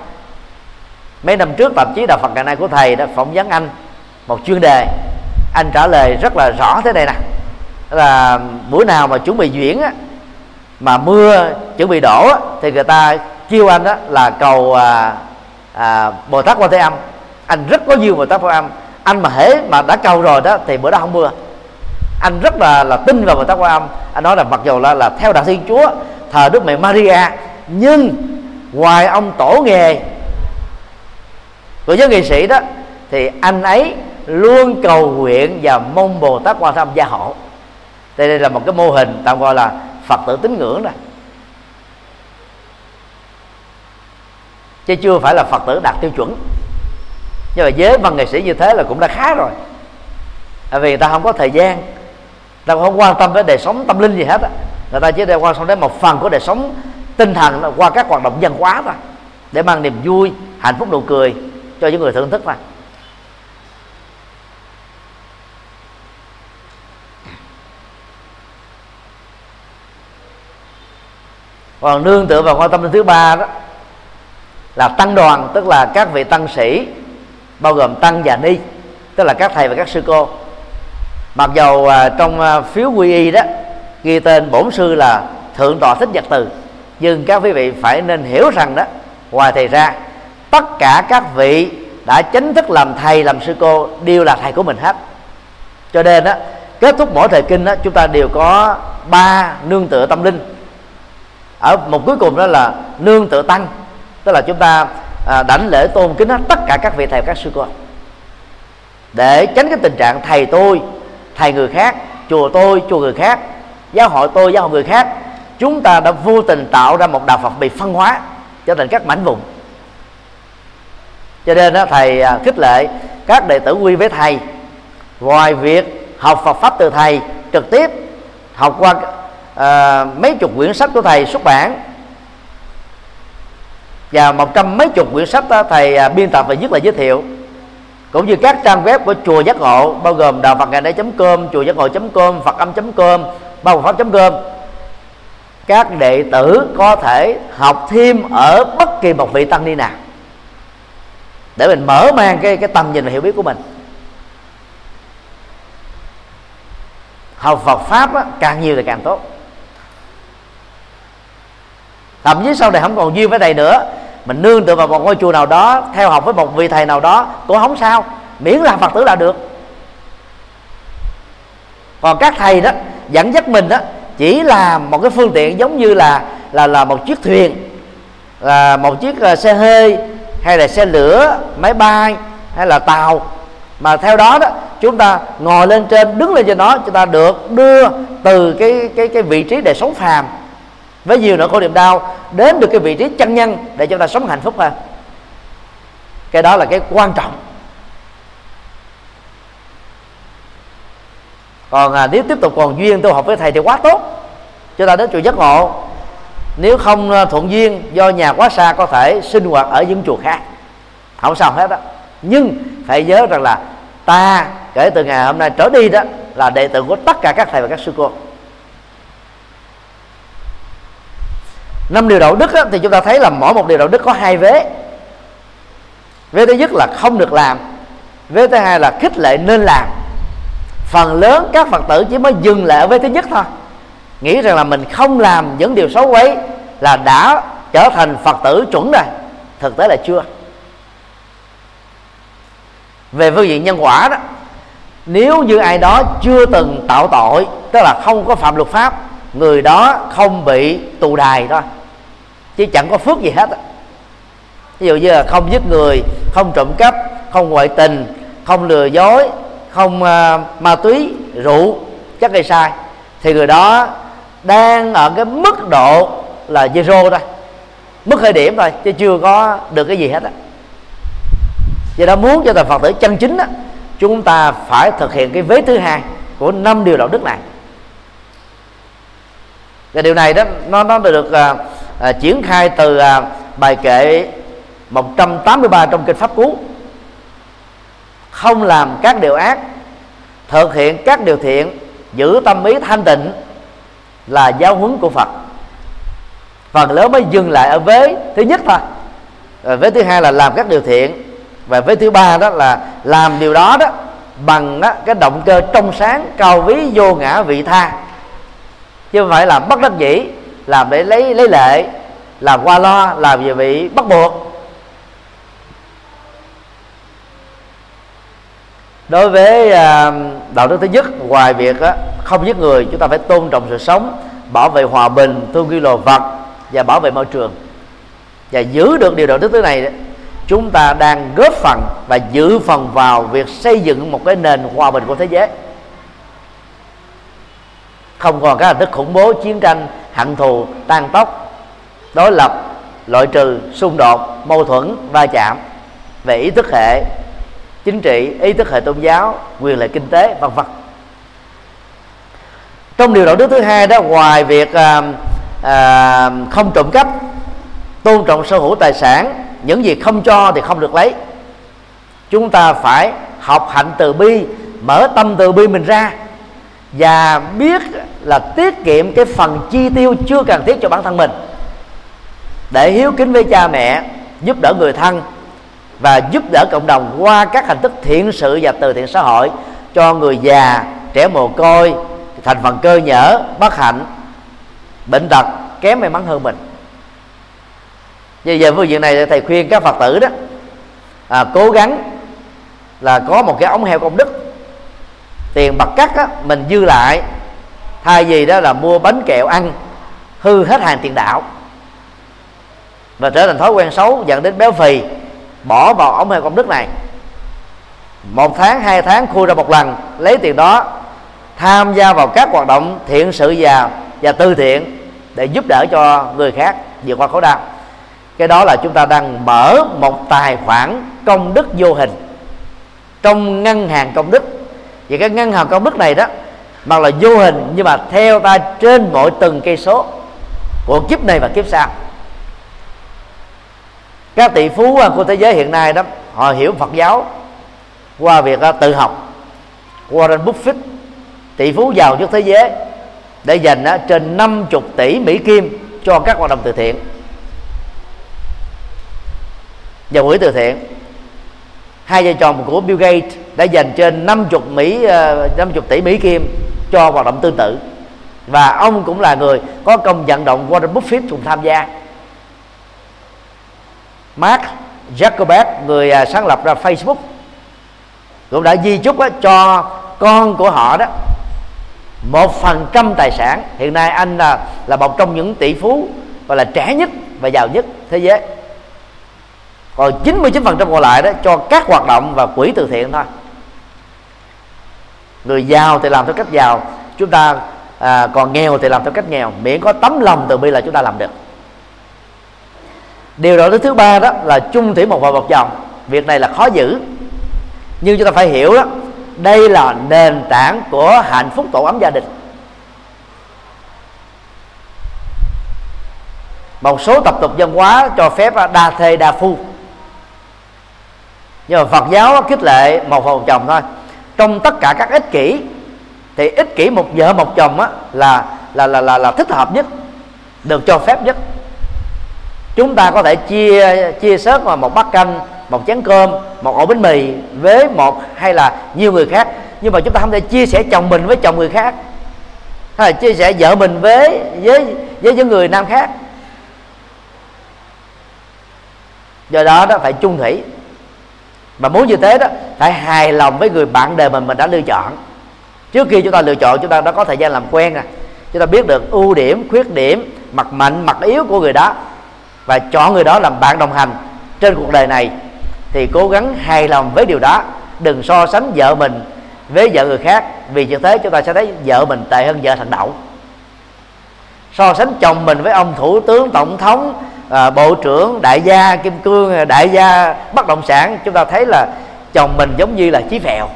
Mấy năm trước, tạp chí đạo phật ngày nay của thầy đã phỏng vấn anh một chuyên đề anh trả lời rất là rõ thế này nè. Là buổi nào mà chuẩn bị diễn á, mà mưa chuẩn bị đổ á, thì người ta kêu anh đó là cầu à, à, bồ tát quan thế âm. Anh rất có duyên bồ tát quan âm. Anh mà hễ mà đã cầu rồi đó thì bữa đó không mưa. Anh rất là là tin vào bồ tát quan âm. Anh nói là mặc dù là là theo đạo thiên chúa thờ đức mẹ maria nhưng ngoài ông tổ nghề của giới nghệ sĩ đó thì anh ấy luôn cầu nguyện và mong bồ tát quan tham gia hộ. Đây, đây là một cái mô hình tạm gọi là phật tử tín ngưỡng này. chứ chưa phải là phật tử đạt tiêu chuẩn. Nhưng mà với văn nghệ sĩ như thế là cũng đã khá rồi. Tại vì người ta không có thời gian. Ta không quan tâm đến đời sống tâm linh gì hết á. Người ta chỉ đang quan tâm đến một phần của đời sống tinh thần qua các hoạt động văn hóa thôi. Để mang niềm vui hạnh phúc nụ cười cho những người thưởng thức thôi. Còn nương tựa vào quan tâm thứ ba đó là tăng đoàn tức là các vị tăng sĩ bao gồm tăng và ni tức là các thầy và các sư cô. Mặc dầu à, trong à, phiếu quy y đó ghi tên bổn sư là thượng tọa thích nhật từ nhưng các quý vị phải nên hiểu rằng đó ngoài thầy ra tất cả các vị đã chính thức làm thầy làm sư cô đều là thầy của mình hết. Cho nên đó kết thúc mỗi thời kinh đó chúng ta đều có ba nương tựa tâm linh ở một cuối cùng đó là nương tựa tăng. Tức là chúng ta à, đảnh lễ tôn kính hết tất cả các vị thầy các sư cô. Để tránh cái tình trạng thầy tôi thầy người khác chùa tôi chùa người khác giáo hội tôi giáo hội người khác chúng ta đã vô tình tạo ra một đạo phật bị phân hóa trở thành các mảnh vùng cho nên đó, thầy à, khích lệ các đệ tử quy với thầy ngoài việc học Phật pháp từ thầy trực tiếp học qua à, mấy chục quyển sách của thầy xuất bản. Và một trăm mấy chục quyển sách đó, thầy à, biên tập và nhất là giới thiệu. Cũng như các trang web của chùa giác ngộ bao gồm đạo phật ngày nay com chùa giác ngộ com phật âm com bao pháp com. Các đệ tử có thể học thêm ở bất kỳ một vị tăng ni nào. Để mình mở mang cái cái tầm nhìn và hiểu biết của mình. Học Phật pháp á, càng nhiều thì càng tốt thậm chí sau này không còn duyên với thầy nữa. Mình nương tựa vào một ngôi chùa nào đó, theo học với một vị thầy nào đó cũng không sao. Miễn là phật tử là được. Còn các thầy đó, dẫn dắt mình đó, chỉ là một cái phương tiện giống như là là là một chiếc thuyền, là một chiếc ờ, xe hơi, hay là xe lửa, máy bay, hay là tàu. Mà theo đó đó, chúng ta ngồi lên trên, đứng lên trên đó, chúng ta được đưa từ cái cái cái vị trí để sống phàm với nhiều nỗi khổ niềm đau đến được cái vị trí chân nhân để chúng ta sống hạnh phúc hơn cái đó là cái quan trọng. Còn à, nếu tiếp tục còn duyên tu học với thầy thì quá tốt. Chúng ta đến chùa giác ngộ. Nếu không à, thuận duyên do nhà quá xa có thể sinh hoạt ở những chùa khác. Không sao hết đó nhưng phải nhớ rằng là ta kể từ ngày hôm nay trở đi đó là đệ tử của tất cả các thầy và các sư cô. Năm điều đạo đức á, thì chúng ta thấy là mỗi một điều đạo đức có hai vế. Vế thứ nhất là không được làm vế thứ hai là khích lệ nên làm. Phần lớn các phật tử chỉ mới dừng lại ở vế thứ nhất thôi. Nghĩ rằng là mình không làm những điều xấu ấy là đã trở thành phật tử chuẩn rồi thực tế là chưa. Về phương diện nhân quả đó nếu như ai đó chưa từng tạo tội tức là không có phạm luật pháp người đó không bị tù đài thôi chứ chẳng có phước gì hết ví dụ như là không giết người không trộm cắp không ngoại tình không lừa dối không uh, ma túy rượu chất gây sai thì người đó đang ở cái mức độ là zero thôi mức khởi điểm thôi chứ chưa có được cái gì hết á. Do đó muốn cho thành phật tử chân chính á chúng ta phải thực hiện cái vế thứ hai của năm điều đạo đức này. Và điều này đó nó nó được uh, à, triển khai từ à, bài kệ 183 trong kinh pháp cú. Không làm các điều ác thực hiện các điều thiện giữ tâm ý thanh tịnh là giáo huấn của Phật. Phần lớn mới dừng lại ở vế thứ nhất thôi. Rồi vế thứ hai là làm các điều thiện và vế thứ ba đó là làm điều đó đó bằng đó, cái động cơ trong sáng cao ví vô ngã vị tha. Chứ không phải là bất đắc dĩ làm để lấy lấy lệ. Làm qua lo làm vì bị bắt buộc. Đối với à, đạo đức thứ nhất, ngoài việc không giết người, chúng ta phải tôn trọng sự sống, bảo vệ hòa bình thương yêu loài vật và bảo vệ môi trường. Và giữ được điều đạo đức thứ này, chúng ta đang góp phần và giữ phần vào việc xây dựng một cái nền hòa bình của thế giới không còn các hình thức khủng bố chiến tranh hận thù tan tóc. Đối lập loại trừ xung đột mâu thuẫn va chạm về ý thức hệ chính trị ý thức hệ tôn giáo quyền lợi kinh tế vân vân. Trong điều đạo đức thứ hai đó ngoài việc à, à, không trộm cắp tôn trọng sở hữu tài sản những gì không cho thì không được lấy. Chúng ta phải học hạnh từ bi mở tâm từ bi mình ra và biết là tiết kiệm cái phần chi tiêu chưa cần thiết cho bản thân mình. Để hiếu kính với cha mẹ giúp đỡ người thân và giúp đỡ cộng đồng qua các hình thức thiện sự và từ thiện xã hội cho người già trẻ mồ côi thành phần cơ nhở bất hạnh bệnh tật kém may mắn hơn mình. Vì giờ phương diện này thầy khuyên các phật tử đó à, cố gắng là có một cái ống heo công đức tiền bạc cắt á, mình dư lại. Thay vì đó là mua bánh kẹo ăn hư hết hàng tiền đạo. Và trở thành thói quen xấu dẫn đến béo phì bỏ vào ống heo công đức này. Một tháng hai tháng khui ra một lần lấy tiền đó tham gia vào các hoạt động thiện sự và và từ thiện để giúp đỡ cho người khác vượt qua khổ đau. Cái đó là chúng ta đang mở một tài khoản công đức vô hình trong ngân hàng công đức và cái ngân hàng công đức này đó mặc là vô hình, nhưng mà theo ta trên mọi từng cây số của kiếp này và kiếp sau. Các tỷ phú à, của thế giới hiện nay đó, họ hiểu Phật giáo qua việc à, tự học. Warren Buffett, tỷ phú giàu nhất thế giới để dành à, trên 50 tỷ Mỹ Kim cho các hoạt động từ thiện. Và quỹ từ thiện, hai vợ chồng của Bill Gates đã dành trên 50 Mỹ ờ, 50 tỷ Mỹ Kim cho hoạt động tương tự. Và ông cũng là người có công vận động Warren Buffett cùng tham gia. Mark Zuckerberg, người ờ, sáng lập ra Facebook, cũng đã di chúc cho con của họ đó một phần trăm tài sản. Hiện nay anh là là một trong những tỷ phú và là trẻ nhất và giàu nhất thế giới. Còn 99% còn lại đó cho các hoạt động và quỹ từ thiện thôi người giàu thì làm theo cách giàu. Chúng ta à, còn nghèo thì làm theo cách nghèo. Miễn có tấm lòng từ bi là chúng ta làm được. Điều đó thứ ba đó là chung thủy một vợ một chồng. Việc này là khó giữ. Nhưng chúng ta phải hiểu đó đây là nền tảng của hạnh phúc tổ ấm gia đình. Một số tập tục văn hóa cho phép đa thê đa phu. Nhưng mà Phật giáo khích lệ một vợ một chồng thôi trong tất cả các ích kỷ, thì ích kỷ một vợ một chồng á, là là là là là thích hợp nhất, được cho phép nhất. Chúng ta có thể chia chia sớt vào một bát canh, một chén cơm, một ổ bánh mì với một hay là nhiều người khác. Nhưng mà chúng ta không thể chia sẻ chồng mình với chồng người khác, hay là chia sẻ vợ mình với với với những người nam khác. Do đó đó phải chung thủy mà muốn như thế đó, phải hài lòng với người bạn đời mình mình đã lựa chọn. Trước khi chúng ta lựa chọn, chúng ta đã có thời gian làm quen rồi. Chúng ta biết được ưu điểm, khuyết điểm, mặt mạnh, mặt yếu của người đó. Và chọn người đó làm bạn đồng hành trên cuộc đời này. Thì cố gắng hài lòng với điều đó. Đừng so sánh vợ mình với vợ người khác. Vì như thế, chúng ta sẽ thấy vợ mình tệ hơn vợ thằng đậu. So sánh chồng mình với ông thủ tướng, tổng thống à, bộ trưởng đại gia kim cương à, đại gia bất động sản chúng ta thấy là chồng mình giống như là chí phèo.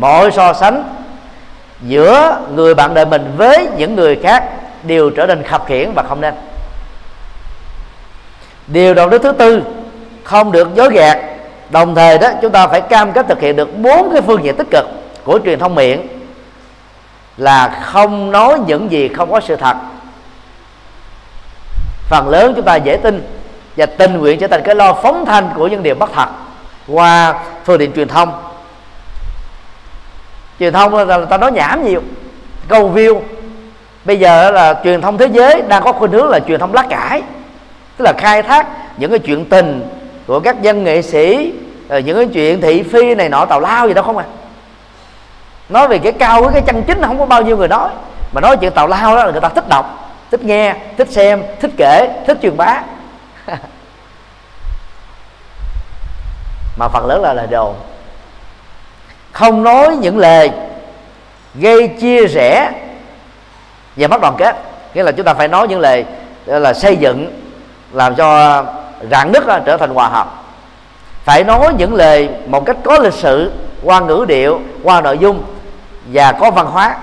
Mọi so sánh giữa người bạn đời mình với những người khác đều trở nên khập khiển và không nên. Điều đầu đức thứ tư không được dối gạt. Đồng thời đó chúng ta phải cam kết thực hiện được bốn cái phương diện tích cực của truyền thông miệng là không nói những gì không có sự thật phần lớn chúng ta dễ tin và tình nguyện trở thành cái lo phóng thanh của những điều bất thật qua phương tiện truyền thông. Truyền thông là người ta nói nhảm nhiều, câu view. Bây giờ là truyền thông thế giới đang có khuynh hướng là truyền thông lá cải, tức là khai thác những cái chuyện tình của các dân nghệ sĩ những cái chuyện thị phi này nọ, tào lao gì đó không à. Nói về cái cao với cái chân chính không có bao nhiêu người nói, mà nói chuyện tào lao đó là người ta thích đọc thích nghe, thích xem, thích kể, thích truyền bá. <laughs> Mà phần lớn là lời đồn. Không nói những lời gây chia rẽ và mất đoàn kết. Nghĩa là chúng ta phải nói những lời là xây dựng, làm cho rạn nứt à, trở thành hòa hợp. Phải nói những lời một cách có lịch sự, qua ngữ điệu, qua nội dung và có văn hóa.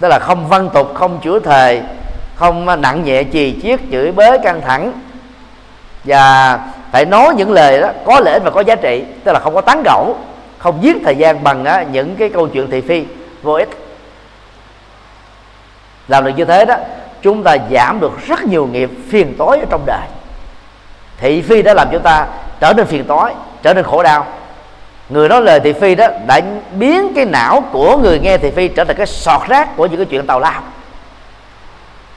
Tức là không văn tục, không chữa thề không nặng nhẹ chì chiết chửi bới căng thẳng. Và phải nói những lời đó có lễ và có giá trị tức là không có tán gẫu không giết thời gian bằng á, những cái câu chuyện thị phi vô ích. Làm được như thế đó chúng ta giảm được rất nhiều nghiệp phiền tối ở trong đời. Thị phi đã làm chúng ta trở nên phiền tối trở nên khổ đau. Người nói lời thị phi đó đã biến cái não của người nghe thị phi trở thành cái sọt rác của những cái chuyện tàu lao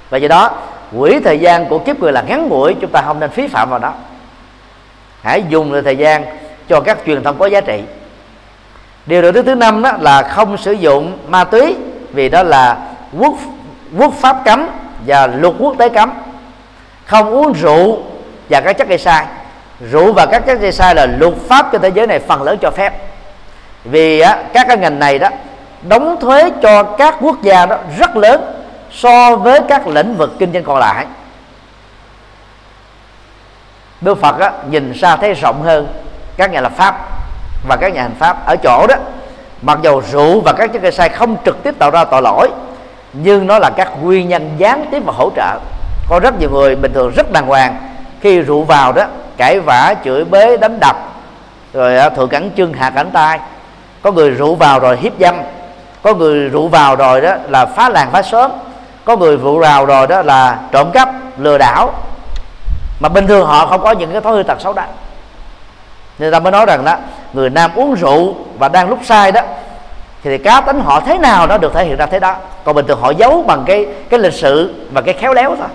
và do đó quỹ thời gian của kiếp người là ngắn ngủi chúng ta không nên phí phạm vào đó hãy dùng thời gian cho các truyền thông có giá trị. Điều đầu thứ thứ năm đó là không sử dụng ma túy vì đó là quốc quốc pháp cấm và luật quốc tế cấm. Không uống rượu và các chất gây sai. Rượu và các chất gây sai là luật pháp trên thế giới này phần lớn cho phép. Vì á, các cái ngành này đó đóng thuế cho các quốc gia đó rất lớn so với các lĩnh vực kinh doanh còn lại Đức Phật á, nhìn xa thấy rộng hơn các nhà lập pháp và các nhà hành pháp ở chỗ đó. Mặc dầu rượu và các chất gây sai không trực tiếp tạo ra tội lỗi nhưng nó là các nguyên nhân gián tiếp và hỗ trợ. Có rất nhiều người bình thường rất đàng hoàng khi rượu vào đó cãi vã chửi bế đánh đập rồi à, thượng cẳng chân hạ cẳng tay. Có người rượu vào rồi hiếp dâm có người rượu vào rồi đó là phá làng phá xóm có người vụ rào rồi đó là trộm cắp, lừa đảo. Mà bình thường họ không có những cái thói hư tật xấu đó. Nên ta mới nói rằng đó, người nam uống rượu và đang lúc sai đó, thì cá tính họ thế nào nó được thể hiện ra thế đó. Còn bình thường họ giấu bằng cái cái lịch sự và cái khéo léo thôi.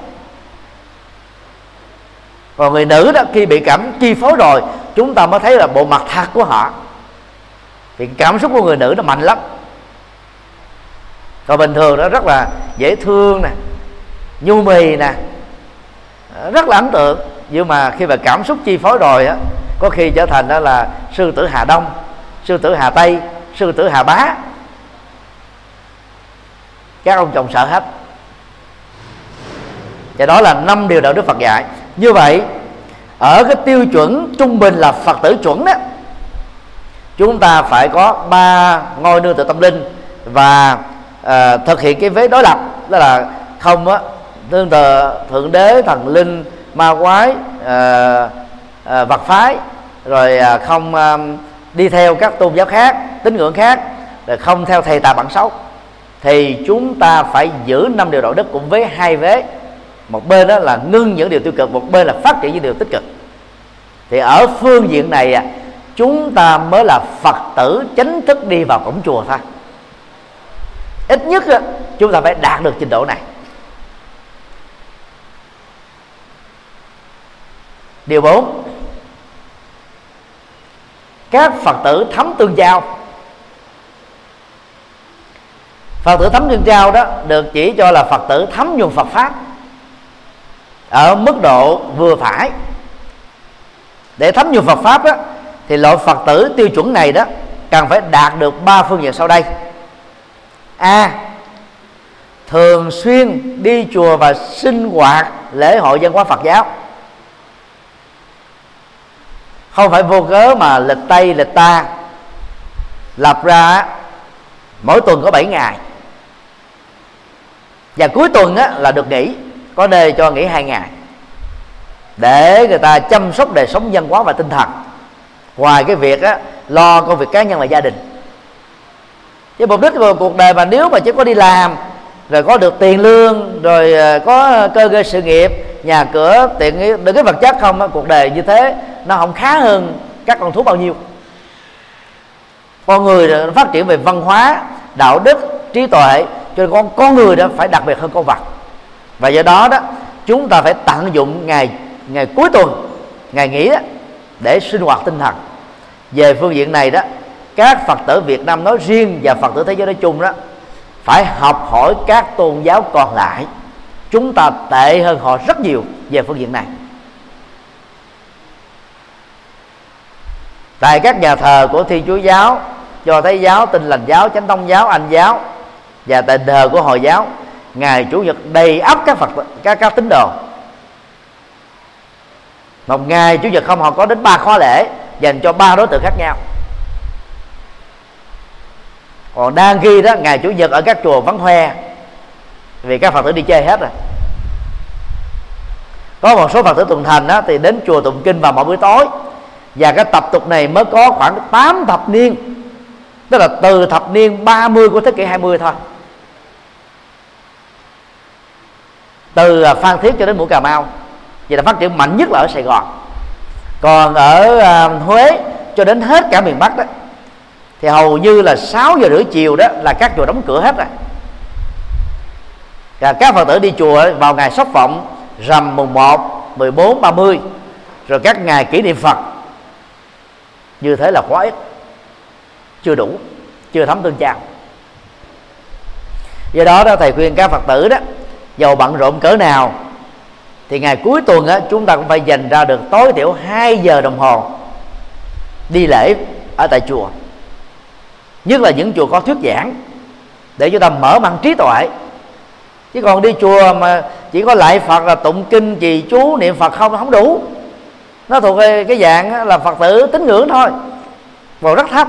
Còn người nữ đó, khi bị cảm, chi phối rồi, chúng ta mới thấy là bộ mặt thật của họ. Thì cảm xúc của người nữ nó mạnh lắm còn bình thường nó rất là dễ thương nè, nhu mì nè, rất là ấn tượng. Nhưng mà khi mà cảm xúc chi phối rồi á, có khi trở thành đó là sư tử hà đông, sư tử hà tây, sư tử hà bá. Các ông chồng sợ hết. Và đó là năm điều đạo đức Phật dạy. Như vậy, ở cái tiêu chuẩn trung bình là Phật tử chuẩn đó chúng ta phải có ba ngôi nương tự tâm linh và à, thực hiện cái vế đối lập đó là không á tương tự thượng đế thần linh ma quái à, à, vật phái rồi à, không à, đi theo các tôn giáo khác tín ngưỡng khác rồi không theo thầy tà bản xấu. Thì chúng ta phải giữ năm điều đạo đức cũng với hai vế. Một bên đó là ngưng những điều tiêu cực một bên là phát triển những điều tích cực. Thì ở phương diện này chúng ta mới là phật tử chính thức đi vào cổng chùa thôi ít nhất chúng ta phải đạt được trình độ này. Điều 4 các phật tử thấm tương giao. Phật tử thấm tương giao đó được chỉ cho là phật tử thấm nhuần phật pháp ở mức độ vừa phải. Để thấm nhuần phật pháp đó, thì loại phật tử tiêu chuẩn này đó cần phải đạt được ba phương diện sau đây a. Thường xuyên đi chùa và sinh hoạt lễ hội văn hóa phật giáo. Không phải vô cớ mà lịch tây lịch ta. Lập ra mỗi tuần có 7 ngày. Và cuối tuần á, là được nghỉ có nơi cho nghỉ hai ngày. Để người ta chăm sóc đời sống văn hóa và tinh thần. Ngoài cái việc á, lo công việc cá nhân và gia đình chứ mục đích của cuộc đời mà nếu mà chỉ có đi làm rồi có được tiền lương rồi ờ, có cơ cơ sự nghiệp nhà cửa tiện được cái vật chất không á, cuộc đời như thế nó không khá hơn các con thú bao nhiêu. Con người phát triển về văn hóa đạo đức trí tuệ cho nên con con người đó phải đặc biệt hơn con vật. Và do đó đó chúng ta phải tận dụng ngày ngày cuối tuần ngày nghỉ đó để sinh hoạt tinh thần. Về phương diện này đó các phật tử việt nam nói riêng và phật tử thế giới nói chung đó, phải học hỏi các tôn giáo còn lại. Chúng ta tệ hơn họ rất nhiều về phương diện này. Tại các nhà thờ của thiên chúa giáo cho thấy giáo tin lành giáo, chánh tông giáo, anh giáo và tại thờ của hồi giáo, ngày chủ nhật đầy ắp các phật các các tín đồ. Một ngày chủ nhật không, họ có đến ba khóa lễ dành cho ba đối tượng khác nhau còn đang ghi đó ngày chủ nhật ở các chùa vắng hoe. Vì các phật tử đi chơi hết rồi. Có một số phật tử tuần thành đó, thì đến chùa tụng kinh vào mỗi buổi tối. Và cái tập tục này mới có khoảng 8 thập niên. Tức là từ thập niên 30 của thế kỷ 20 thôi. Từ à, Phan Thiết cho đến Mũi Cà Mau. Vậy là phát triển mạnh nhất là ở Sài Gòn. Còn ở uh, Huế cho đến hết cả miền Bắc đó thì hầu như là 6 giờ rưỡi chiều đó là các chùa đóng cửa hết rồi. Và các phật tử đi chùa vào ngày sóc vọng rằm mùng 1, 14, 30 rồi các ngày kỷ niệm Phật. Như thế là quá ít chưa đủ chưa thấm tương trao do đó đó thầy khuyên các phật tử đó giàu bận rộn cỡ nào thì ngày cuối tuần á, chúng ta cũng phải dành ra được tối thiểu 2 giờ đồng hồ đi lễ ở tại chùa nhất là những chùa có thuyết giảng, để chúng ta mở mang trí tuệ. Chứ còn đi chùa mà chỉ có lại phật là tụng kinh, trì chú, niệm phật không không đủ. Nó thuộc cái dạng là phật tử tín ngưỡng thôi. Vào rất thấp,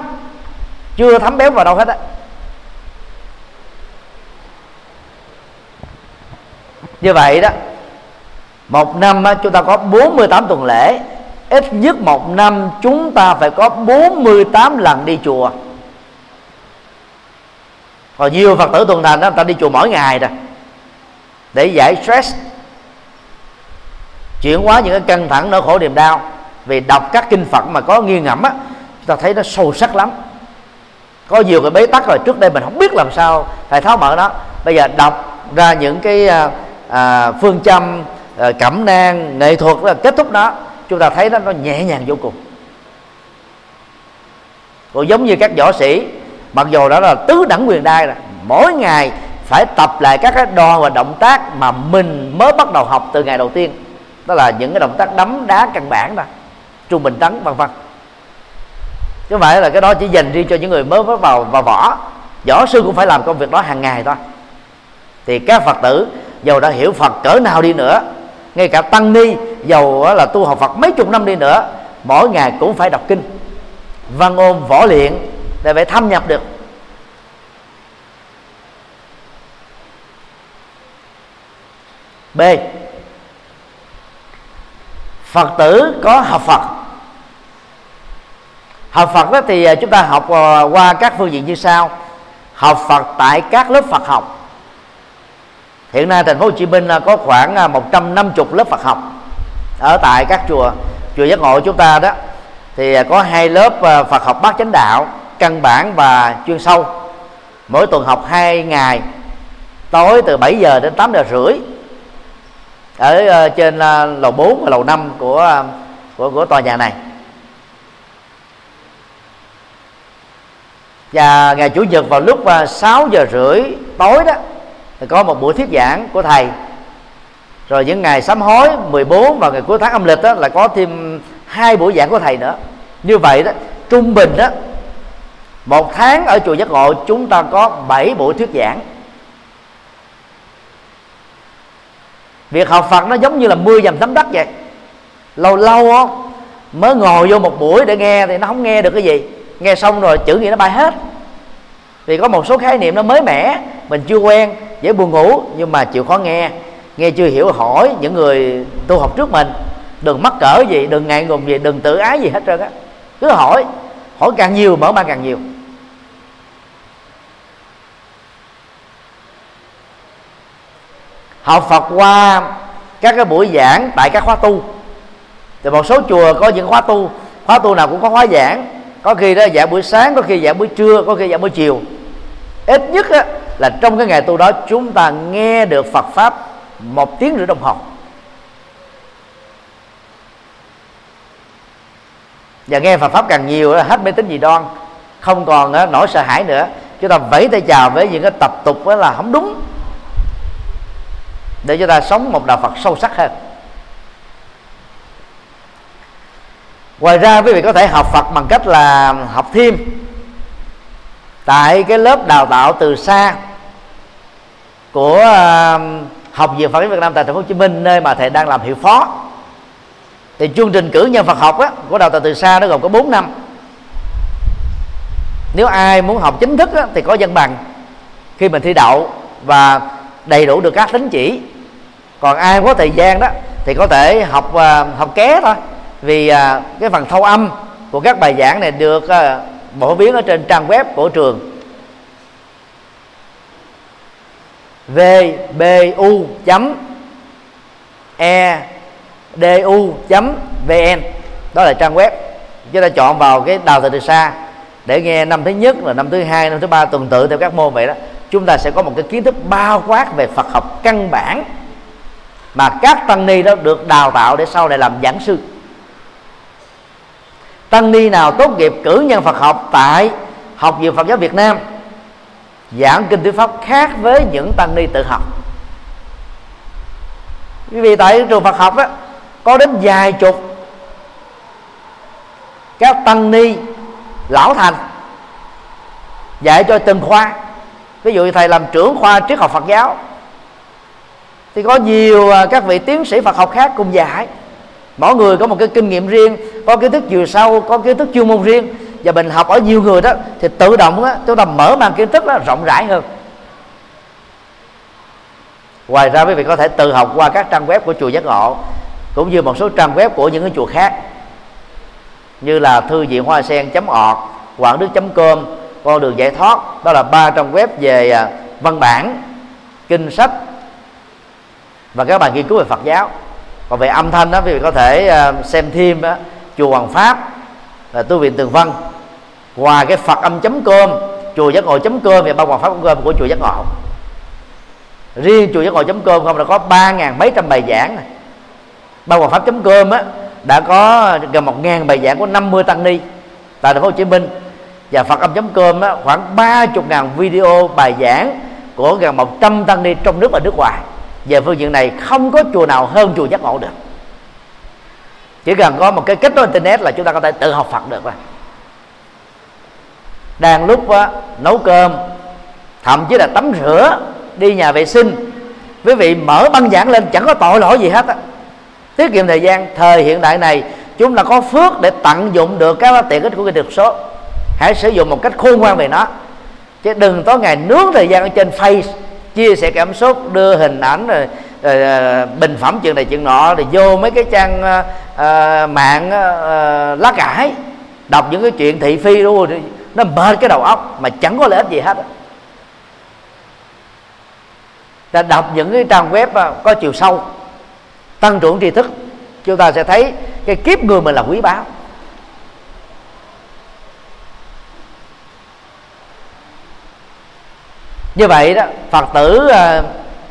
chưa thấm béo vào đâu hết á. Như vậy đó, một năm chúng ta có 48 tuần lễ. Ít nhất một năm chúng ta phải có 48 lần đi chùa còn nhiều phật tử tuần thành đó người ta đi chùa mỗi ngày rồi. Để giải stress. Chuyển hóa những cái căng thẳng nỗi khổ niềm đau. Vì đọc các kinh phật mà có nghi ngẫm á chúng ta thấy nó sâu sắc lắm. Có nhiều cái bế tắc rồi trước đây mình không biết làm sao phải tháo mở nó. Bây giờ đọc ra những cái à, à phương châm à, cẩm nang nghệ thuật là kết thúc đó. Chúng ta thấy nó nó nhẹ nhàng vô cùng. Cũng giống như các võ sĩ mặc dù đó là tứ đẳng quyền đai rồi, mỗi ngày phải tập lại các cái đo và động tác mà mình mới bắt đầu học từ ngày đầu tiên. Đó là những cái động tác đấm đá căn bản đó trung bình tấn vân vân. Chứ vậy phải là cái đó chỉ dành riêng cho những người mới bắt vào vào võ. Võ sư cũng phải làm công việc đó hàng ngày thôi. Thì các phật tử, dầu đã hiểu phật cỡ nào đi nữa, ngay cả tăng ni, dầu là tu học phật mấy chục năm đi nữa, mỗi ngày cũng phải đọc kinh, văn ôn võ luyện để phải thâm nhập được. B. Phật tử có học phật. Học phật đó thì à, chúng ta học à, qua các phương diện như sau. Học phật tại các lớp phật học. Hiện nay thành phố Hồ Chí Minh à, có khoảng 150 lớp Phật học ở tại các chùa chùa giác ngộ chúng ta đó. Thì có hai lớp Phật học bát chánh đạo căn bản và chuyên sâu. Mỗi tuần học hai ngày, tối từ 7 giờ đến 8 giờ rưỡi. Ở ờ, trên ờ, lầu 4 và lầu 5 của ờ, của của tòa nhà này. Và ngày chủ nhật vào lúc 6 giờ rưỡi tối đó, thì có một buổi thuyết giảng của thầy. Rồi những ngày sám hối 14 và ngày cuối tháng âm lịch đó là có thêm hai buổi giảng của thầy nữa. Như vậy đó, trung bình đó một tháng ở chùa giác ngộ, chúng ta có 7 buổi thuyết giảng. Việc học phật nó giống như là mưa dầm tắm đất vậy. Lâu lâu á, mới ngồi vô một buổi để nghe thì nó không nghe được cái gì. Nghe xong rồi chữ nghĩa nó bay hết. Vì có một số khái niệm nó mới mẻ, mình chưa quen, dễ buồn ngủ, nhưng mà chịu khó nghe. Nghe chưa hiểu hỏi những người tu học trước mình. Đừng mắc cỡ gì, đừng ngại ngùng gì, đừng tự ái gì hết trơn á. Cứ hỏi hỏi càng nhiều mở mang càng nhiều. Học Phật qua các cái buổi giảng tại các khóa tu. Thì một số chùa có những khóa tu khóa tu nào cũng có khóa giảng. Có khi đó giảng buổi sáng có khi giảng buổi trưa có khi giảng buổi chiều. Ít nhất á, là trong cái ngày tu đó chúng ta nghe được Phật pháp một tiếng rưỡi đồng hồ. Và nghe Phật pháp càng nhiều hết mê tín gì đoan. Không còn nỗi sợ hãi nữa. Chúng ta vẫy tay chào với những cái tập tục là không đúng. Để cho ta sống một đạo Phật sâu sắc hơn. Ngoài ra quý vị có thể học Phật bằng cách là học thêm. Tại cái lớp đào tạo từ xa của à, học viện Phật giáo Việt Nam tại thành phố Hồ Chí Minh, nơi mà thầy đang làm hiệu phó thì chương trình cử nhân Phật học á, của đào tạo từ xa nó gồm có 4 năm. Nếu ai muốn học chính thức á, thì có văn bằng. Khi mình thi đậu và đầy đủ được các tính chỉ. Còn ai có thời gian đó thì có thể học uh, học ké thôi. Vì uh, cái phần thâu âm của các bài giảng này được uh, phổ biến ở trên trang web của trường. Vbu e du.vn đó là trang web. Chúng ta chọn vào cái đào tạo từ xa để nghe năm thứ nhất là năm thứ hai, năm thứ ba, tuần tự theo các môn vậy đó. Chúng ta sẽ có một cái kiến thức bao quát về Phật học căn bản mà các tăng ni đó được đào tạo để sau này làm giảng sư. Tăng ni nào tốt nghiệp cử nhân Phật học tại học viện Phật giáo Việt Nam, giảng kinh thuyết pháp khác với những tăng ni tự học. Vì tại trường Phật học đó có đến vài chục. Các tăng ni lão thành dạy cho từng khoa. Ví dụ thầy làm trưởng khoa triết học Phật giáo thì có nhiều à, các vị tiến sĩ Phật học khác cùng dạy. Mỗi người có một cái kinh nghiệm riêng có kiến thức chiều sâu có kiến thức chuyên môn riêng. Và mình học ở nhiều người đó thì tự động á, chúng ta mở mang kiến thức đó rộng rãi hơn. Ngoài ra quý vị có thể tự học qua các trang web của chùa giác ngộ cũng như một số trang web của những cái chùa khác như là thư viện hoa sen org quảng đức com con đường giải thoát. Đó là ba trang web về à, văn bản kinh sách và các bài nghiên cứu về Phật giáo. Còn về âm thanh đó quý vị có thể à, xem thêm đó, chùa Hoàng Pháp là tu viện Tường Văn. Ngoài cái Phật âm chấm com chùa giác ngộ chấm com và ban Hoàng Pháp com của chùa giác ngộ. Riêng chùa giác ngộ chấm com không là có ba ngàn mấy trăm bài giảng này ban hòa pháp com á đã có gần một ngàn bài giảng của 50 tăng ni tại thành phố Hồ Chí Minh. Và Phật âm com á, khoảng ba chục ngàn video bài giảng của gần 100 tăng ni trong nước và nước ngoài. Về phương diện này không có chùa nào hơn chùa giác ngộ được. Chỉ cần có một cái kết nối internet là chúng ta có thể tự học Phật được rồi. Đang lúc á, nấu cơm thậm chí là tắm rửa đi nhà vệ sinh quý vị mở băng giảng lên chẳng có tội lỗi gì hết á tiết kiệm thời gian thời hiện đại này chúng ta có phước để tận dụng được các tiện ích của kỹ thuật số. Hãy sử dụng một cách khôn ngoan về nó. Chứ đừng tối ngày nướng thời gian ở trên face chia sẻ cảm xúc đưa hình ảnh rồi, rồi, rồi bình phẩm chuyện này chuyện nọ rồi vô mấy cái trang uh, mạng uh, lá cải đọc những cái chuyện thị phi luôn nó mệt cái đầu óc mà chẳng có lợi ích gì hết ta đọc những cái trang web có chiều sâu tăng trưởng tri thức chúng ta sẽ thấy cái kiếp người mình là quý báu. Như vậy đó phật tử uh,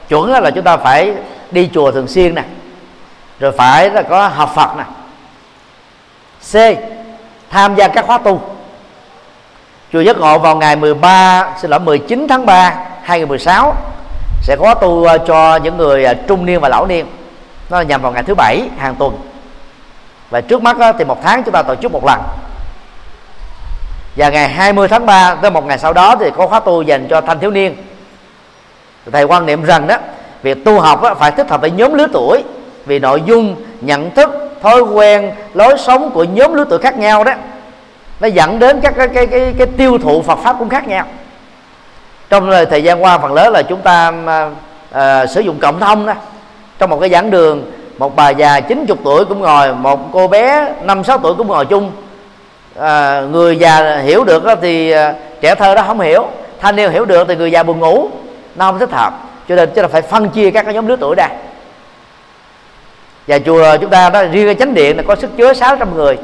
chuẩn là chúng ta phải đi chùa thường xuyên nè rồi phải là có học phật nè c tham gia các khóa tu. Chùa giác ngộ vào ngày 13 xin lỗi 19 tháng 3 2016 sẽ có tu ờ, cho những người ờ, trung niên và lão niên nó là nhằm vào ngày thứ bảy hàng tuần. Và trước mắt thì một tháng chúng ta tổ chức một lần. Và ngày 20 tháng 3 tới một ngày sau đó thì có khóa tu dành cho thanh thiếu niên. Thầy quan niệm rằng đó việc tu học phải thích hợp với nhóm lứa tuổi. Vì nội dung nhận thức thói quen lối sống của nhóm lứa tuổi khác nhau đó nó dẫn đến các cái cái cái, cái tiêu thụ Phật pháp cũng khác nhau. Trong thời gian qua phần lớn là chúng ta à, à sử dụng cộng thông đó trong một cái giảng đường một bà già 90 tuổi cũng ngồi một cô bé năm sáu tuổi cũng ngồi chung. À, người già hiểu được thì à, trẻ thơ đó không hiểu thanh niên hiểu được thì người già buồn ngủ nó không thích hợp. Cho nên chúng ta phải phân chia các cái nhóm lứa tuổi ra. Và chùa chúng ta đó riêng cái chánh điện là có sức chứa 600 người.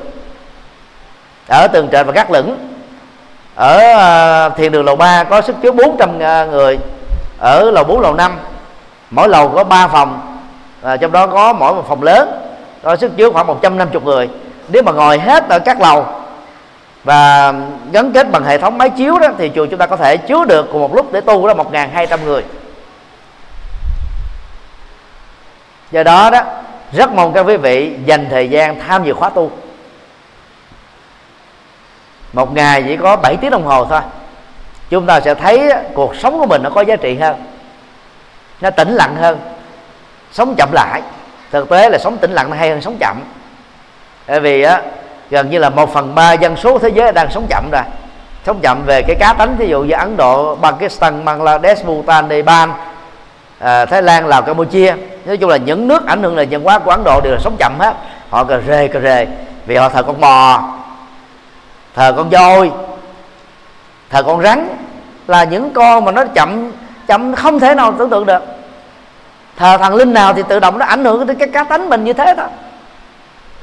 Ở tường trệt và các lửng. Ở uh, thiền đường lầu 3 có sức chứa 400 uh, à, người. Ở lầu 4 lầu 5 mỗi lầu có 3 phòng và trong đó có mỗi một phòng lớn, có sức chứa khoảng 150 người. Nếu mà ngồi hết ở các lầu và gắn kết bằng hệ thống máy chiếu đó, thì chùa chúng ta có thể chứa được cùng một lúc để tu đó 1.200 người. Do đó đó, rất mong các quý vị dành thời gian tham dự khóa tu. Một ngày chỉ có 7 tiếng đồng hồ thôi. Chúng ta sẽ thấy cuộc sống của mình nó có giá trị hơn, nó tĩnh lặng hơn sống chậm lại. Thực tế là sống tĩnh lặng nó hay hơn sống chậm. Bởi vì á gần như là một phần ba dân số thế giới đang sống chậm rồi. Sống chậm về cái cá tánh ví dụ như Ấn Độ, Pakistan, Bangladesh, Bhutan, Nepal, à, Thái Lan, Lào, Campuchia. Nói chung là những nước ảnh hưởng nền văn hóa của Ấn Độ đều là sống chậm hết. Họ cà rề cà rề vì họ thờ con bò thờ con voi thờ con rắn là những con mà nó chậm chậm không thể nào tưởng tượng được thờ thần linh nào thì tự động nó ảnh hưởng đến cái cá tánh mình như thế thôi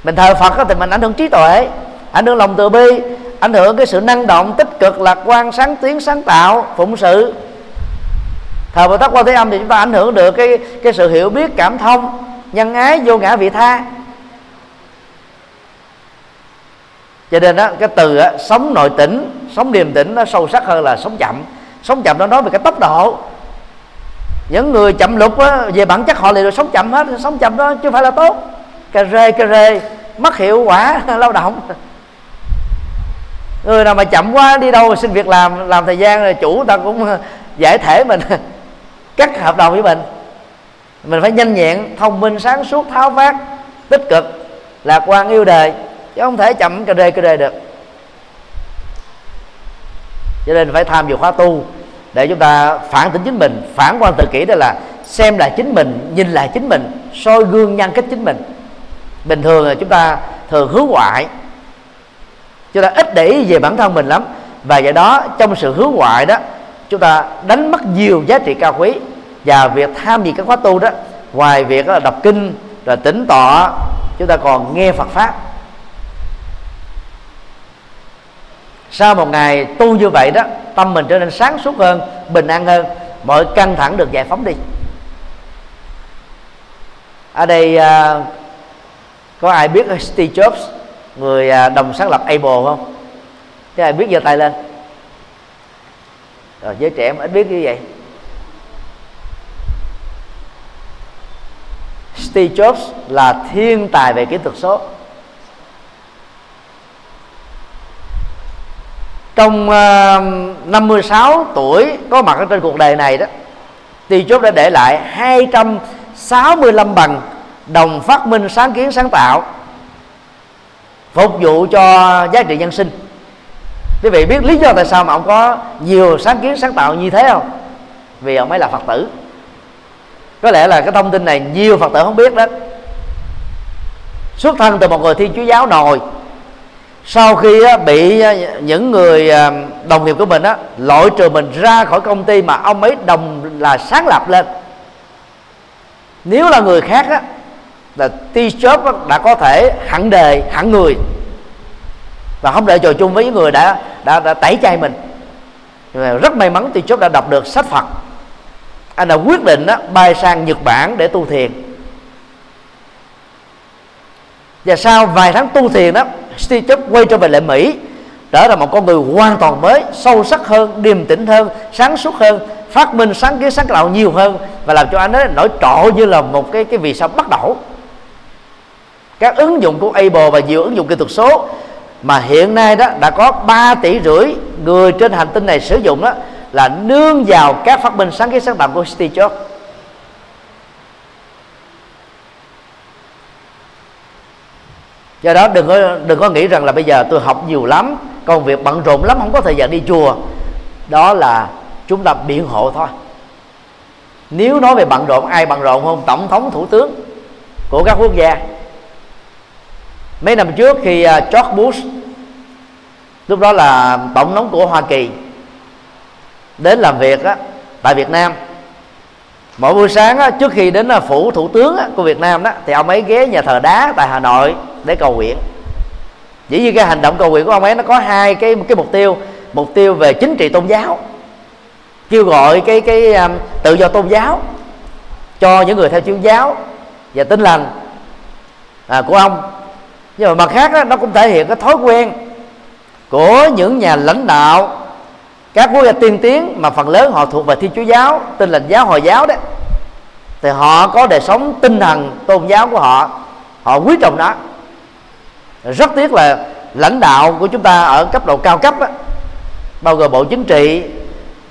mình thờ phật thì mình ảnh hưởng trí tuệ ảnh hưởng lòng từ bi ảnh hưởng cái sự năng động tích cực lạc quan sáng tiến sáng tạo phụng sự. Thờ bồ tát quan thế âm thì chúng ta ảnh hưởng được cái cái sự hiểu biết cảm thông nhân ái vô ngã vị tha. Cho nên đó cái từ đó, sống nội tỉnh sống điềm tĩnh nó sâu sắc hơn là sống chậm. Sống chậm nó nói về cái tốc độ những người chậm lục á, về bản chất họ liền sống chậm hết sống chậm đó chứ phải là tốt. Cà rê cà rê mất hiệu quả <laughs> lao động. Người nào mà chậm quá đi đâu xin việc làm làm thời gian rồi chủ ta cũng <laughs> giải thể mình <laughs> cắt hợp đồng với mình. Mình phải nhanh nhẹn thông minh sáng suốt tháo vát tích cực lạc quan yêu đời chứ không thể chậm cà rê cà rê được. Cho nên phải tham dự khóa tu để chúng ta phản tỉnh chính mình, phản quan tự kỷ đó là xem lại chính mình, nhìn lại chính mình, soi gương nhân cách chính mình. Bình thường là chúng ta thường hướng ngoại, chúng ta ít để ý về bản thân mình lắm. Và do đó, trong sự hướng ngoại đó, chúng ta đánh mất nhiều giá trị cao quý. Và việc tham dự các khóa tu đó, ngoài việc là đọc kinh, rồi tỉnh tọa, chúng ta còn nghe Phật pháp. Sau một ngày tu như vậy đó tâm mình trở nên sáng suốt hơn bình an hơn. Mọi căng thẳng được giải phóng đi. Ở đây à, có ai biết Steve Jobs người à, đồng sáng lập Apple không? Thế ai biết giơ tay lên? Rồi giới trẻ em ít biết như vậy. Steve Jobs là thiên tài về kỹ thuật số. Trong ờ, uh, 56 tuổi có mặt ở trên cuộc đời này đó Steve Jobs đã để lại 265 bằng đồng phát minh sáng kiến sáng tạo phục vụ cho giá trị nhân sinh. Quý vị biết lý do tại sao mà ông có nhiều sáng kiến sáng tạo như thế không? Vì ông ấy là phật tử. Có lẽ là cái thông tin này nhiều phật tử không biết đó. Xuất thân từ một người thiên chúa giáo nồi sau khi bị những người à, đồng nghiệp của mình á loại trừ mình ra khỏi công ty mà ông ấy đồng là sáng lập lên. Nếu là người khác á là T-shirt đã có thể hẳn đề hẳn người. Và không để trò chung với những người đã đã, đã tẩy chay mình. Rất may mắn T-shirt đã đọc được sách Phật. Anh đã quyết định đó, bay sang Nhật Bản để tu thiền và sau vài tháng tu thiền đó, Steve Jobs quay trở về lại Mỹ. Trở thành một con người hoàn toàn mới, sâu sắc hơn, điềm tĩnh hơn, sáng suốt hơn, phát minh sáng kiến sáng tạo nhiều hơn và làm cho anh ấy nổi trội như là một cái cái vì sao bắt đầu. Các ứng dụng của Apple và nhiều ứng dụng kỹ thuật số mà hiện nay đó đã có 3 tỷ rưỡi người trên hành tinh này sử dụng đó là nương vào các phát minh sáng kiến sáng tạo của Steve Jobs. Do đó đừng có đừng có nghĩ rằng là bây giờ tôi học nhiều lắm công việc bận rộn lắm không có thời gian đi chùa. Đó là chúng ta biện hộ thôi. Nếu nói về bận rộn ai bận rộn không? Tổng thống thủ tướng của các quốc gia. Mấy năm trước khi à, George Bush lúc đó là tổng thống của Hoa Kỳ đến làm việc á, tại Việt Nam mỗi buổi sáng á, trước khi đến à, phủ thủ tướng á, của Việt Nam đó thì ông ấy ghé nhà thờ đá tại Hà Nội để cầu nguyện. Dĩ nhiên cái hành động cầu nguyện của ông ấy nó có hai cái cái mục tiêu. Mục tiêu về chính trị tôn giáo kêu gọi cái cái um, tự do tôn giáo cho những người theo chuyên giáo và tin lành à, của ông. Nhưng mà mặt khác đó, nó cũng thể hiện cái thói quen của những nhà lãnh đạo các quốc gia tiên tiến mà phần lớn họ thuộc về thiên chúa giáo tin lành giáo hồi giáo đấy thì họ có đời sống tinh thần tôn giáo của họ họ quý trọng đó rất tiếc là lãnh đạo của chúng ta ở cấp độ cao cấp đó, bao gồm bộ chính trị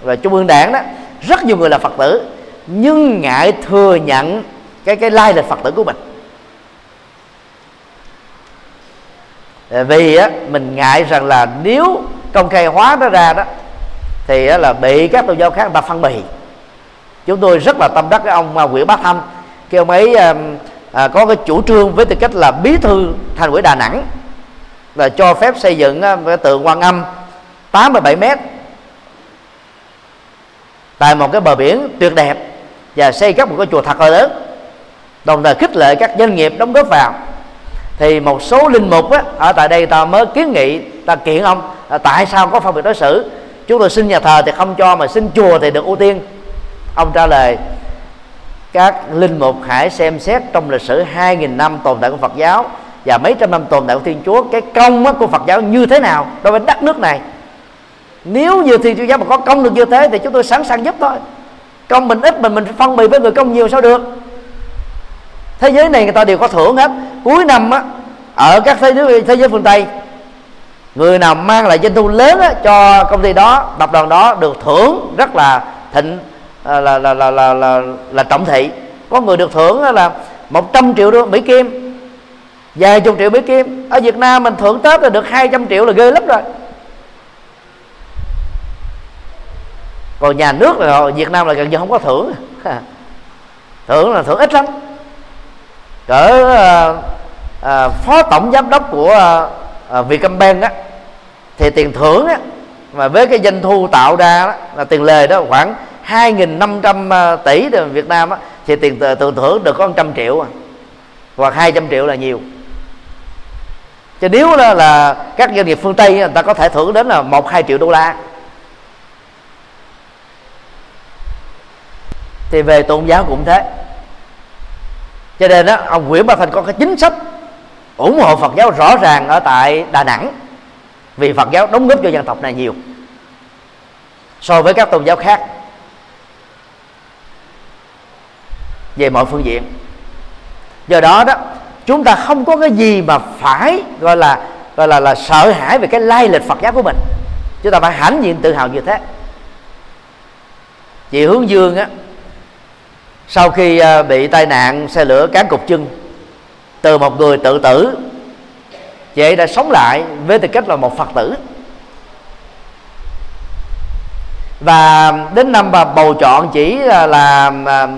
và trung ương đảng đó rất nhiều người là phật tử nhưng ngại thừa nhận cái cái lai lịch phật tử của mình. Vì á, mình ngại rằng là nếu công khai hóa nó ra đó thì là bị các tôn giáo khác người ta phân bì. Chúng tôi rất là tâm đắc cái ông à, Nguyễn Bá Thanh khi ông ấy à, à, có cái chủ trương với tư cách là bí thư thành ủy Đà Nẵng là cho phép xây dựng à, cái tượng quan âm 87 mét tại một cái bờ biển tuyệt đẹp và xây các một cái chùa thật là lớn đồng thời khích lệ các doanh nghiệp đóng góp vào. Thì một số linh mục á, ở tại đây ta mới kiến nghị ta kiện ông tại sao có phân biệt đối xử chúng tôi xin nhà thờ thì không cho mà xin chùa thì được ưu tiên. Ông trả lời, các linh mục hãy xem xét trong lịch sử 2.000 năm tồn tại của Phật giáo và mấy trăm năm tồn tại của Thiên Chúa, cái công của Phật giáo như thế nào đối với đất nước này. Nếu như Thiên Chúa giáo mà có công được như thế thì chúng tôi sẵn sàng giúp thôi. Công mình ít mình mình phân bì với người công nhiều sao được? Thế giới này người ta đều có thưởng hết. Cuối năm á, ở các thế giới thế giới phương tây người nào mang lại doanh thu lớn á, cho công ty đó tập đoàn đó được thưởng rất là thịnh à, là là là là là, là, là trọng thị. Có người được thưởng là 100 triệu đô Mỹ Kim vài chục triệu Mỹ Kim. Ở Việt Nam mình thưởng Tết là được 200 triệu là ghê lắm rồi. Còn nhà nước là Việt Nam là gần như không có thưởng. <laughs> Thưởng là thưởng ít lắm. Cỡ à, à, phó tổng giám đốc của à, Ờ, à, Vietcombank á thì tiền thưởng á mà với cái doanh thu tạo ra đó, là tiền lời đó khoảng 2.500 ờ, tỷ từ Việt Nam á, thì tiền tự thưởng được có 100 triệu à. hoặc 200 triệu là nhiều chứ nếu là, là các doanh nghiệp phương Tây người ta có thể thưởng đến là một hai triệu đô la thì về tôn giáo cũng thế cho nên đó ông Nguyễn Ba Thành có cái chính sách ủng hộ Phật giáo rõ ràng ở tại Đà Nẵng, vì Phật giáo đóng góp cho dân tộc này nhiều so với các tôn giáo khác. Về mọi phương diện. Do đó đó, chúng ta không có cái gì mà phải gọi là gọi là là sợ hãi về cái lai lịch Phật giáo của mình. Chúng ta phải hãnh diện tự hào như thế. Chị hướng dương á, sau khi à, bị tai nạn xe lửa cán cục chân từ một người tự tử chị ấy đã sống lại với tư cách là một phật tử. Và đến năm bà bầu chọn chỉ là, là à,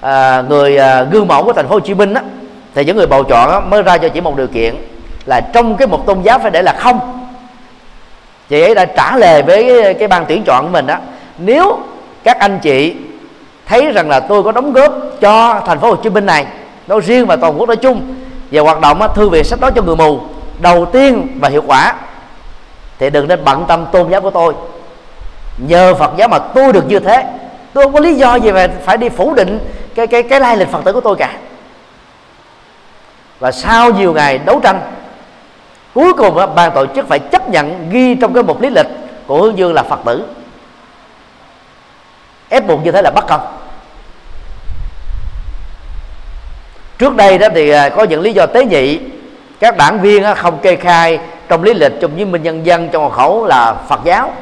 à, người à, gương mẫu của thành phố Hồ Chí Minh á, thì những người bầu chọn á, mới ra cho chỉ một điều kiện là trong cái một tôn giáo phải để là không. Chị ấy đã trả lời với cái, cái ban tuyển chọn của mình đó nếu các anh chị thấy rằng là tôi có đóng góp cho thành phố Hồ Chí Minh này nói riêng và toàn quốc nói chung và hoạt động thư viện sách nói cho người mù, đầu tiên và hiệu quả. Thì đừng nên bận tâm tôn giáo của tôi. Nhờ Phật giáo mà tôi được như thế. Tôi không có lý do gì mà phải đi phủ định cái cái cái lai lịch Phật tử của tôi cả. Và sau nhiều ngày đấu tranh, cuối cùng ban tổ chức phải chấp nhận ghi trong cái mục lý lịch của Hương Dương là Phật tử. Ép buộc như thế là bất công. Trước đây đó thì à, có những lý do tế nhị. Các đảng viên không kê khai trong lý lịch trong chứng minh nhân dân trong hộ khẩu là Phật giáo.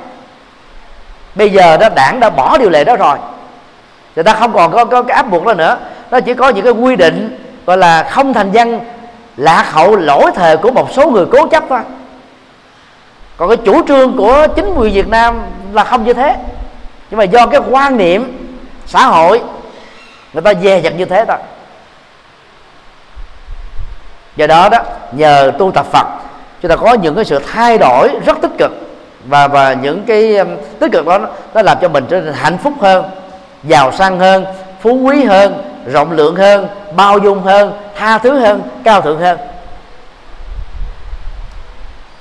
Bây giờ đó đảng đã bỏ điều lệ đó rồi. Người ta không còn có, có cái áp buộc đó nữa. Nó chỉ có những cái quy định gọi là không thành dân lạc hậu lỗi thời của một số người cố chấp thôi. Còn cái chủ trương của chính quyền Việt Nam là không như thế. Nhưng mà do cái quan niệm xã hội người ta dè dặt như thế thôi do đó đó, nhờ tu tập Phật, chúng ta có những cái sự thay đổi rất tích cực. Và và những cái um, tích cực đó, nó làm cho mình trở nên hạnh phúc hơn, giàu sang hơn, phú quý hơn, rộng lượng hơn, bao dung hơn, tha thứ hơn, cao thượng hơn.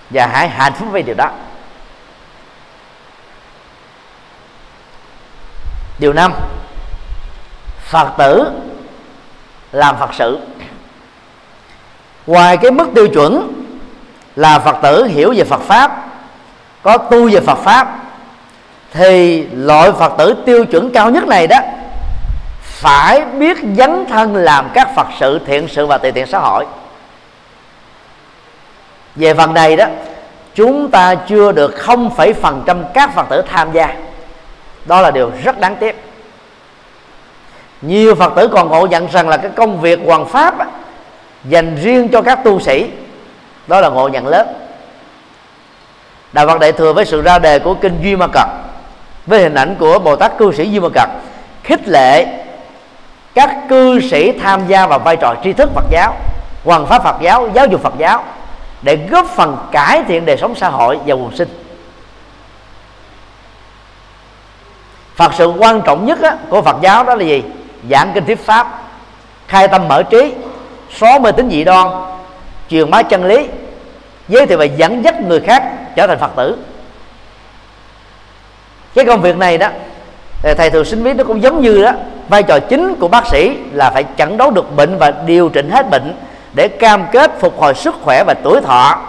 Và hãy hạnh phúc với điều đó. Điều năm, phật tử làm phật sự ngoài cái mức tiêu chuẩn là phật tử hiểu về phật pháp có tu về phật pháp thì loại phật tử tiêu chuẩn cao nhất này đó phải biết dấn thân làm các phật sự thiện sự và từ thiện xã hội. Về phần này đó chúng ta chưa được không phẩy phần trăm các phật tử tham gia. Đó là điều rất đáng tiếc. Nhiều phật tử còn ngộ nhận rằng là cái công việc hoàng pháp á, dành riêng cho các tu sĩ. Đó là ngộ nhận lớp. Đạo phật đại thừa với sự ra đề của kinh duy ma cật với hình ảnh của bồ tát cư sĩ duy ma cật khích lệ các cư sĩ tham gia vào vai trò tri thức phật giáo hoàn pháp phật giáo giáo dục phật giáo để góp phần cải thiện đời sống xã hội và quần sinh. Phật sự quan trọng nhất á, của Phật giáo đó là gì? Giảng kinh thuyết pháp khai tâm mở trí xóa mê tín dị đoan truyền bá chân lý giới thiệu và dẫn dắt người khác trở thành phật tử. Cái công việc này đó thầy thường sinh biết nó cũng giống như đó vai trò chính của bác sĩ là phải chẩn đoán được bệnh và điều chỉnh hết bệnh để cam kết phục hồi sức khỏe và tuổi thọ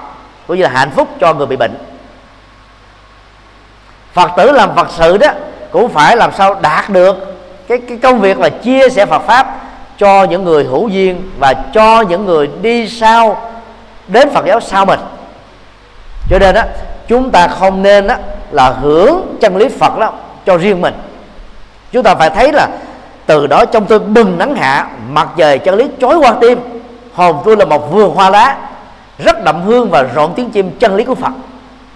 cũng như là hạnh phúc cho người bị bệnh. Phật tử làm phật sự đó cũng phải làm sao đạt được cái, cái công việc là chia sẻ Phật pháp cho những người hữu duyên và cho những người đi sau đến Phật giáo sau mình. Cho nên á, chúng ta không nên á, là hưởng chân lý Phật đó cho riêng mình. Chúng ta phải thấy là từ đó trong tôi bừng nắng hạ, mặt trời chân lý chói qua tim. Hồn tôi là một vườn hoa lá, rất đậm hương và rộn tiếng chim chân lý của Phật.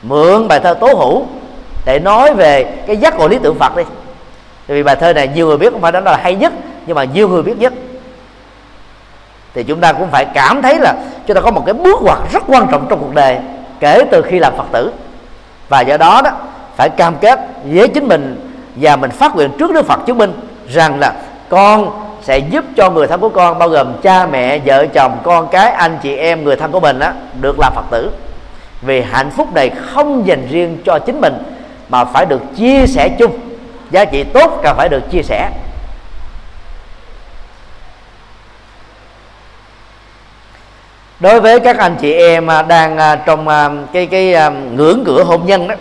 Mượn bài thơ tố hữu để nói về cái giác ngộ lý tưởng Phật đi. Vì bài thơ này nhiều người biết, không phải đó là hay nhất, nhưng mà nhiều người biết nhất thì chúng ta cũng phải cảm thấy là chúng ta có một cái bước ngoặt rất quan trọng trong cuộc đời, kể từ khi làm phật tử. Và do đó đó, phải cam kết với chính mình và mình phát nguyện trước đức phật chứng minh rằng là con sẽ giúp cho người thân của con, bao gồm cha mẹ, vợ chồng, con cái, anh chị em, người thân của mình á, được làm phật tử. Vì hạnh phúc này không dành riêng cho chính mình, mà phải được chia sẻ chung. Giá trị tốt càng phải được chia sẻ. Đối với các anh chị em à, đang à, trong à, cái cái ngưỡng cửa hôn nhân đó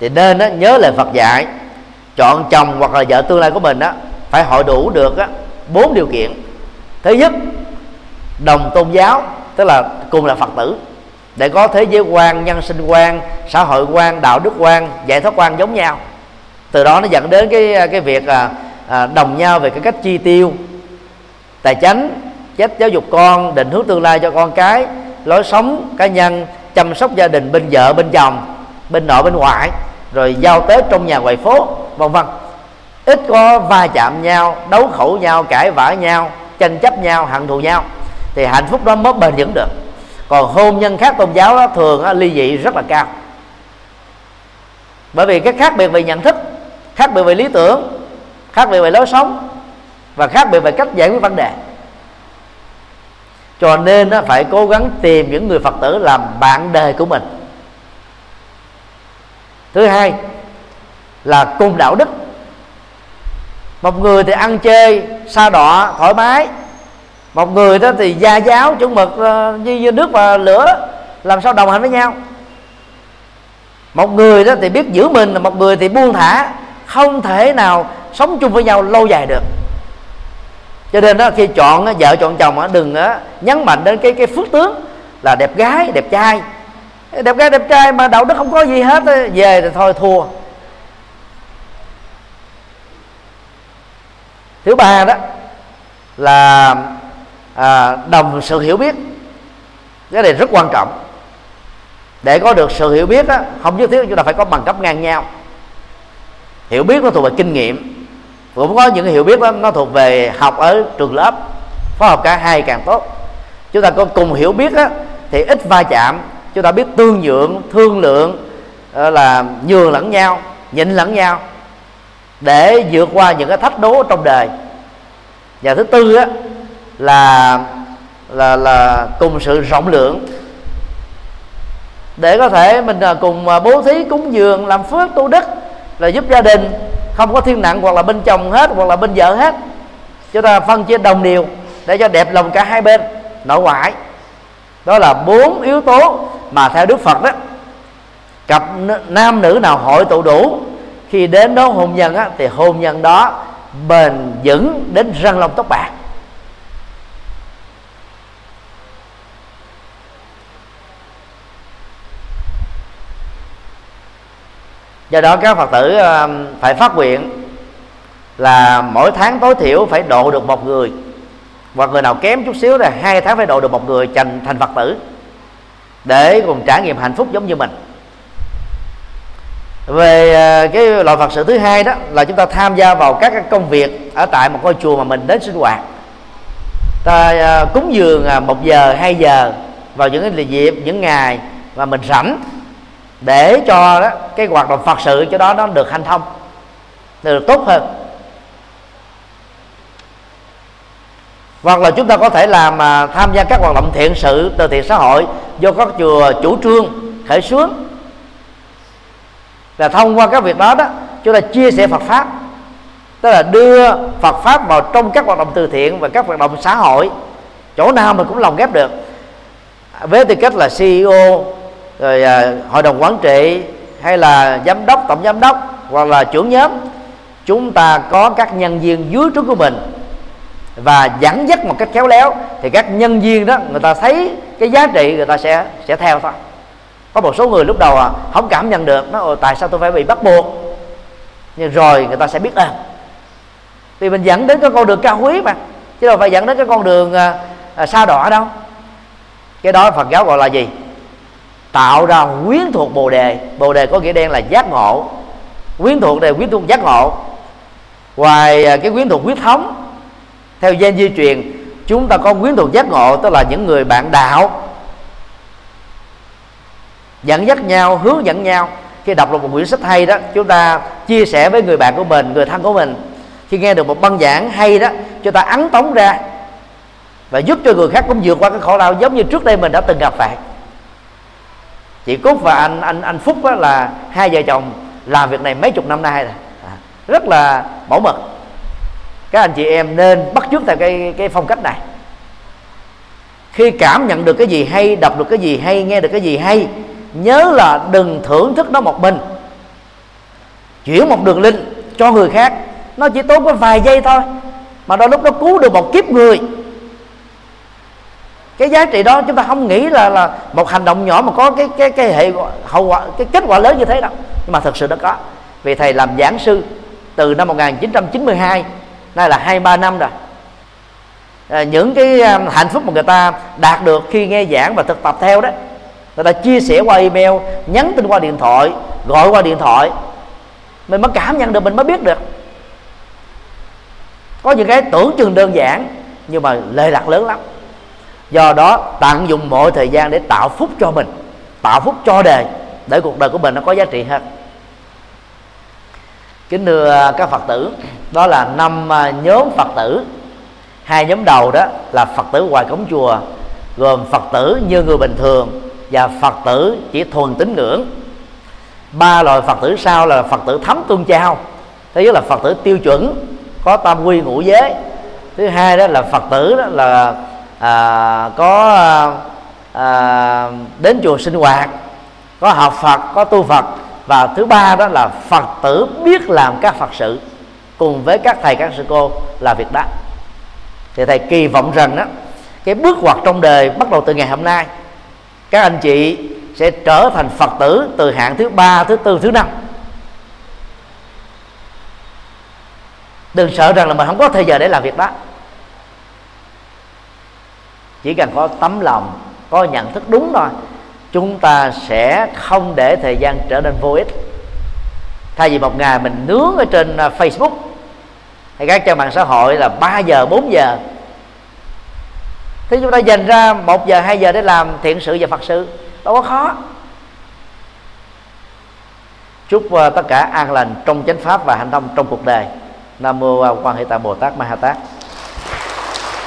thì nên đó, nhớ lời Phật dạy chọn chồng hoặc là vợ tương lai của mình đó phải hội đủ được á bốn điều kiện. Thứ nhất đồng tôn giáo tức là cùng là phật tử để có thế giới quan nhân sinh quan xã hội quan đạo đức quan giải thoát quan giống nhau. Từ đó nó dẫn đến cái cái việc à, à, đồng nhau về cái cách chi tiêu tài chánh chết giáo dục con định hướng tương lai cho con cái. Lối sống cá nhân chăm sóc gia đình bên vợ bên chồng bên nội bên ngoại. Rồi giao tế trong nhà ngoài phố vân vân. Ít có va chạm nhau đấu khẩu nhau cãi vã nhau tranh chấp nhau hận thù nhau. Thì hạnh phúc đó mới bền vững được. Còn hôn nhân khác tôn giáo đó thường đó, ly dị rất là cao. Bởi vì cái khác biệt về nhận thức khác biệt về lý tưởng khác biệt về lối sống và khác biệt về cách giải quyết vấn đề cho nên phải cố gắng tìm những người phật tử làm bạn đời của mình. Thứ hai là cùng đạo đức. Một người thì ăn chơi xa đọa thoải mái. Một người đó thì gia giáo chuẩn mực ờ, như, như nước và lửa làm sao đồng hành với nhau. Một người đó thì biết giữ mình một người thì buông thả không thể nào sống chung với nhau lâu dài được cho nên đó khi chọn vợ chọn chồng đừng nhấn mạnh đến cái cái phước tướng là đẹp gái đẹp trai. Đẹp gái đẹp trai mà đạo đức không có gì hết về thì thôi thua. Thứ ba đó là à, đồng sự hiểu biết. Cái này rất quan trọng. Để có được sự hiểu biết đó, không nhất thiết chúng ta phải có bằng cấp ngang nhau. Hiểu biết nó thuộc về kinh nghiệm cũng có những hiểu biết đó nó thuộc về học ở trường lớp phối hợp cả hai càng tốt. Chúng ta có cùng hiểu biết đó, thì ít va chạm chúng ta biết tương nhượng thương lượng ờ, là nhường lẫn nhau nhịn lẫn nhau để vượt qua những cái thách đố trong đời. Và thứ tư á, là là là cùng sự rộng lượng. Để có thể mình ờ, cùng ờ, bố thí cúng dường làm phước tu đức là giúp gia đình không có thiên nặng hoặc là bên chồng hết hoặc là bên vợ hết. Chúng ta phân chia đồng đều để cho đẹp lòng cả hai bên. Nội ngoại. Đó là bốn yếu tố mà theo đức phật đó cặp nam nữ nào hội tụ đủ khi đến đó hôn nhân á, thì hôn nhân đó bền vững đến răng long tóc bạc. Do đó các phật tử um, phải phát nguyện là mỗi tháng tối thiểu phải độ được một người. Hoặc người nào kém chút xíu là hai tháng phải độ được một người thành thành phật tử để cùng trải nghiệm hạnh phúc giống như mình. Về à, cái loại phật sự thứ hai đó là chúng ta tham gia vào các công việc ở tại một ngôi chùa mà mình đến sinh hoạt. Ta à, cúng dường à, một giờ, hai giờ vào những cái dịp những ngày mà mình rảnh để cho đó, cái hoạt động phật sự cho đó nó được hanh thông được tốt hơn. Hoặc là chúng ta có thể làm mà tham gia các hoạt động thiện sự từ thiện xã hội do các chùa chủ trương khởi xướng. Là thông qua các việc đó đó, chúng ta chia sẻ Phật pháp. Tức là đưa Phật pháp vào trong các hoạt động từ thiện và các hoạt động xã hội. Chỗ nào mình cũng lồng ghép được. Với tư cách là CEO rồi à, hội đồng quản trị hay là giám đốc tổng giám đốc hoặc là trưởng nhóm chúng ta có các nhân viên dưới trướng của mình. Và dẫn dắt một cách khéo léo thì các nhân viên đó người ta thấy cái giá trị người ta sẽ sẽ theo thôi. Có một số người lúc đầu à, không cảm nhận được nó tại sao tôi phải bị bắt buộc? Nhưng rồi người ta sẽ biết ơn à, vì mình dẫn đến cái con đường cao quý mà chứ đâu phải dẫn đến cái con đường à, à, sao đọa đâu. Cái đó phật giáo gọi là gì? Tạo ra quyến thuộc bồ đề. Bồ đề có nghĩa đen là giác ngộ. Quyến thuộc đây quyến thuộc giác ngộ. Ngoài à, cái quyến thuộc huyết thống, theo gen di truyền, chúng ta có quyến thuộc giác ngộ, tức là những người bạn đạo, dẫn dắt nhau, hướng dẫn nhau. Khi đọc được một quyển sách hay đó, chúng ta chia sẻ với người bạn của mình, người thân của mình. Khi nghe được một băng giảng hay đó, chúng ta ấn tống ra và giúp cho người khác cũng vượt qua cái khổ đau, giống như trước đây mình đã từng gặp phải chị cúc và anh anh anh phúc đó là hai vợ chồng làm việc này mấy chục năm nay rồi. À, rất là mẫu mực các anh chị em nên bắt chước theo cái cái phong cách này. Khi cảm nhận được cái gì hay đọc được cái gì hay nghe được cái gì hay nhớ là đừng thưởng thức nó một mình. Chuyển một đường link cho người khác nó chỉ tốn có vài giây thôi mà đôi lúc nó cứu được một kiếp người cái giá trị đó chúng ta không nghĩ là là một hành động nhỏ mà có cái cái cái hệ hậu quả cái kết quả lớn như thế đâu. Nhưng mà thật sự nó có. Vì thầy làm giảng sư từ năm 1992 nay là hai ba năm rồi. À, những cái à, hạnh phúc mà người ta đạt được khi nghe giảng và thực tập theo đó người ta chia sẻ qua email nhắn tin qua điện thoại gọi qua điện thoại mình mới cảm nhận được mình mới biết được. Có những cái tưởng chừng đơn giản nhưng mà lệ lạc lớn lắm do đó, tận dụng mọi thời gian để tạo phúc cho mình, tạo phúc cho đời, để cuộc đời của mình nó có giá trị hơn kính thưa các phật tử, đó là năm à, nhóm phật tử. Hai nhóm đầu đó là phật tử ngoài cổng chùa, gồm phật tử như người bình thường và phật tử chỉ thuần tín ngưỡng. Ba loại phật tử sau là phật tử thấm tôn trao thứ nhất là phật tử tiêu chuẩn, có tam quy ngũ giới, thứ hai đó là phật tử đó là à, có à, à, đến chùa sinh hoạt có học phật có tu phật. Và thứ ba đó là phật tử biết làm các phật sự cùng với các thầy các sư cô là việc đó. Thì thầy kỳ vọng rằng đó cái bước ngoặt trong đời bắt đầu từ ngày hôm nay các anh chị sẽ trở thành phật tử từ hạng thứ ba thứ tư thứ năm. Đừng sợ rằng là mình không có thời giờ để làm việc đó chỉ cần có tấm lòng, có nhận thức đúng thôi, chúng ta sẽ không để thời gian trở nên vô ích. Thay vì một ngày mình nướng ở trên à, facebook, hay các trang mạng xã hội là 3 giờ 4 giờ thế chúng ta dành ra một giờ, hai giờ để làm thiện sự và phật sự. Đâu có khó. Chúc à, tất cả an lành trong chánh pháp và hành thông trong cuộc đời. Nam mô à, quan hệ tại bồ tát ma ha tát.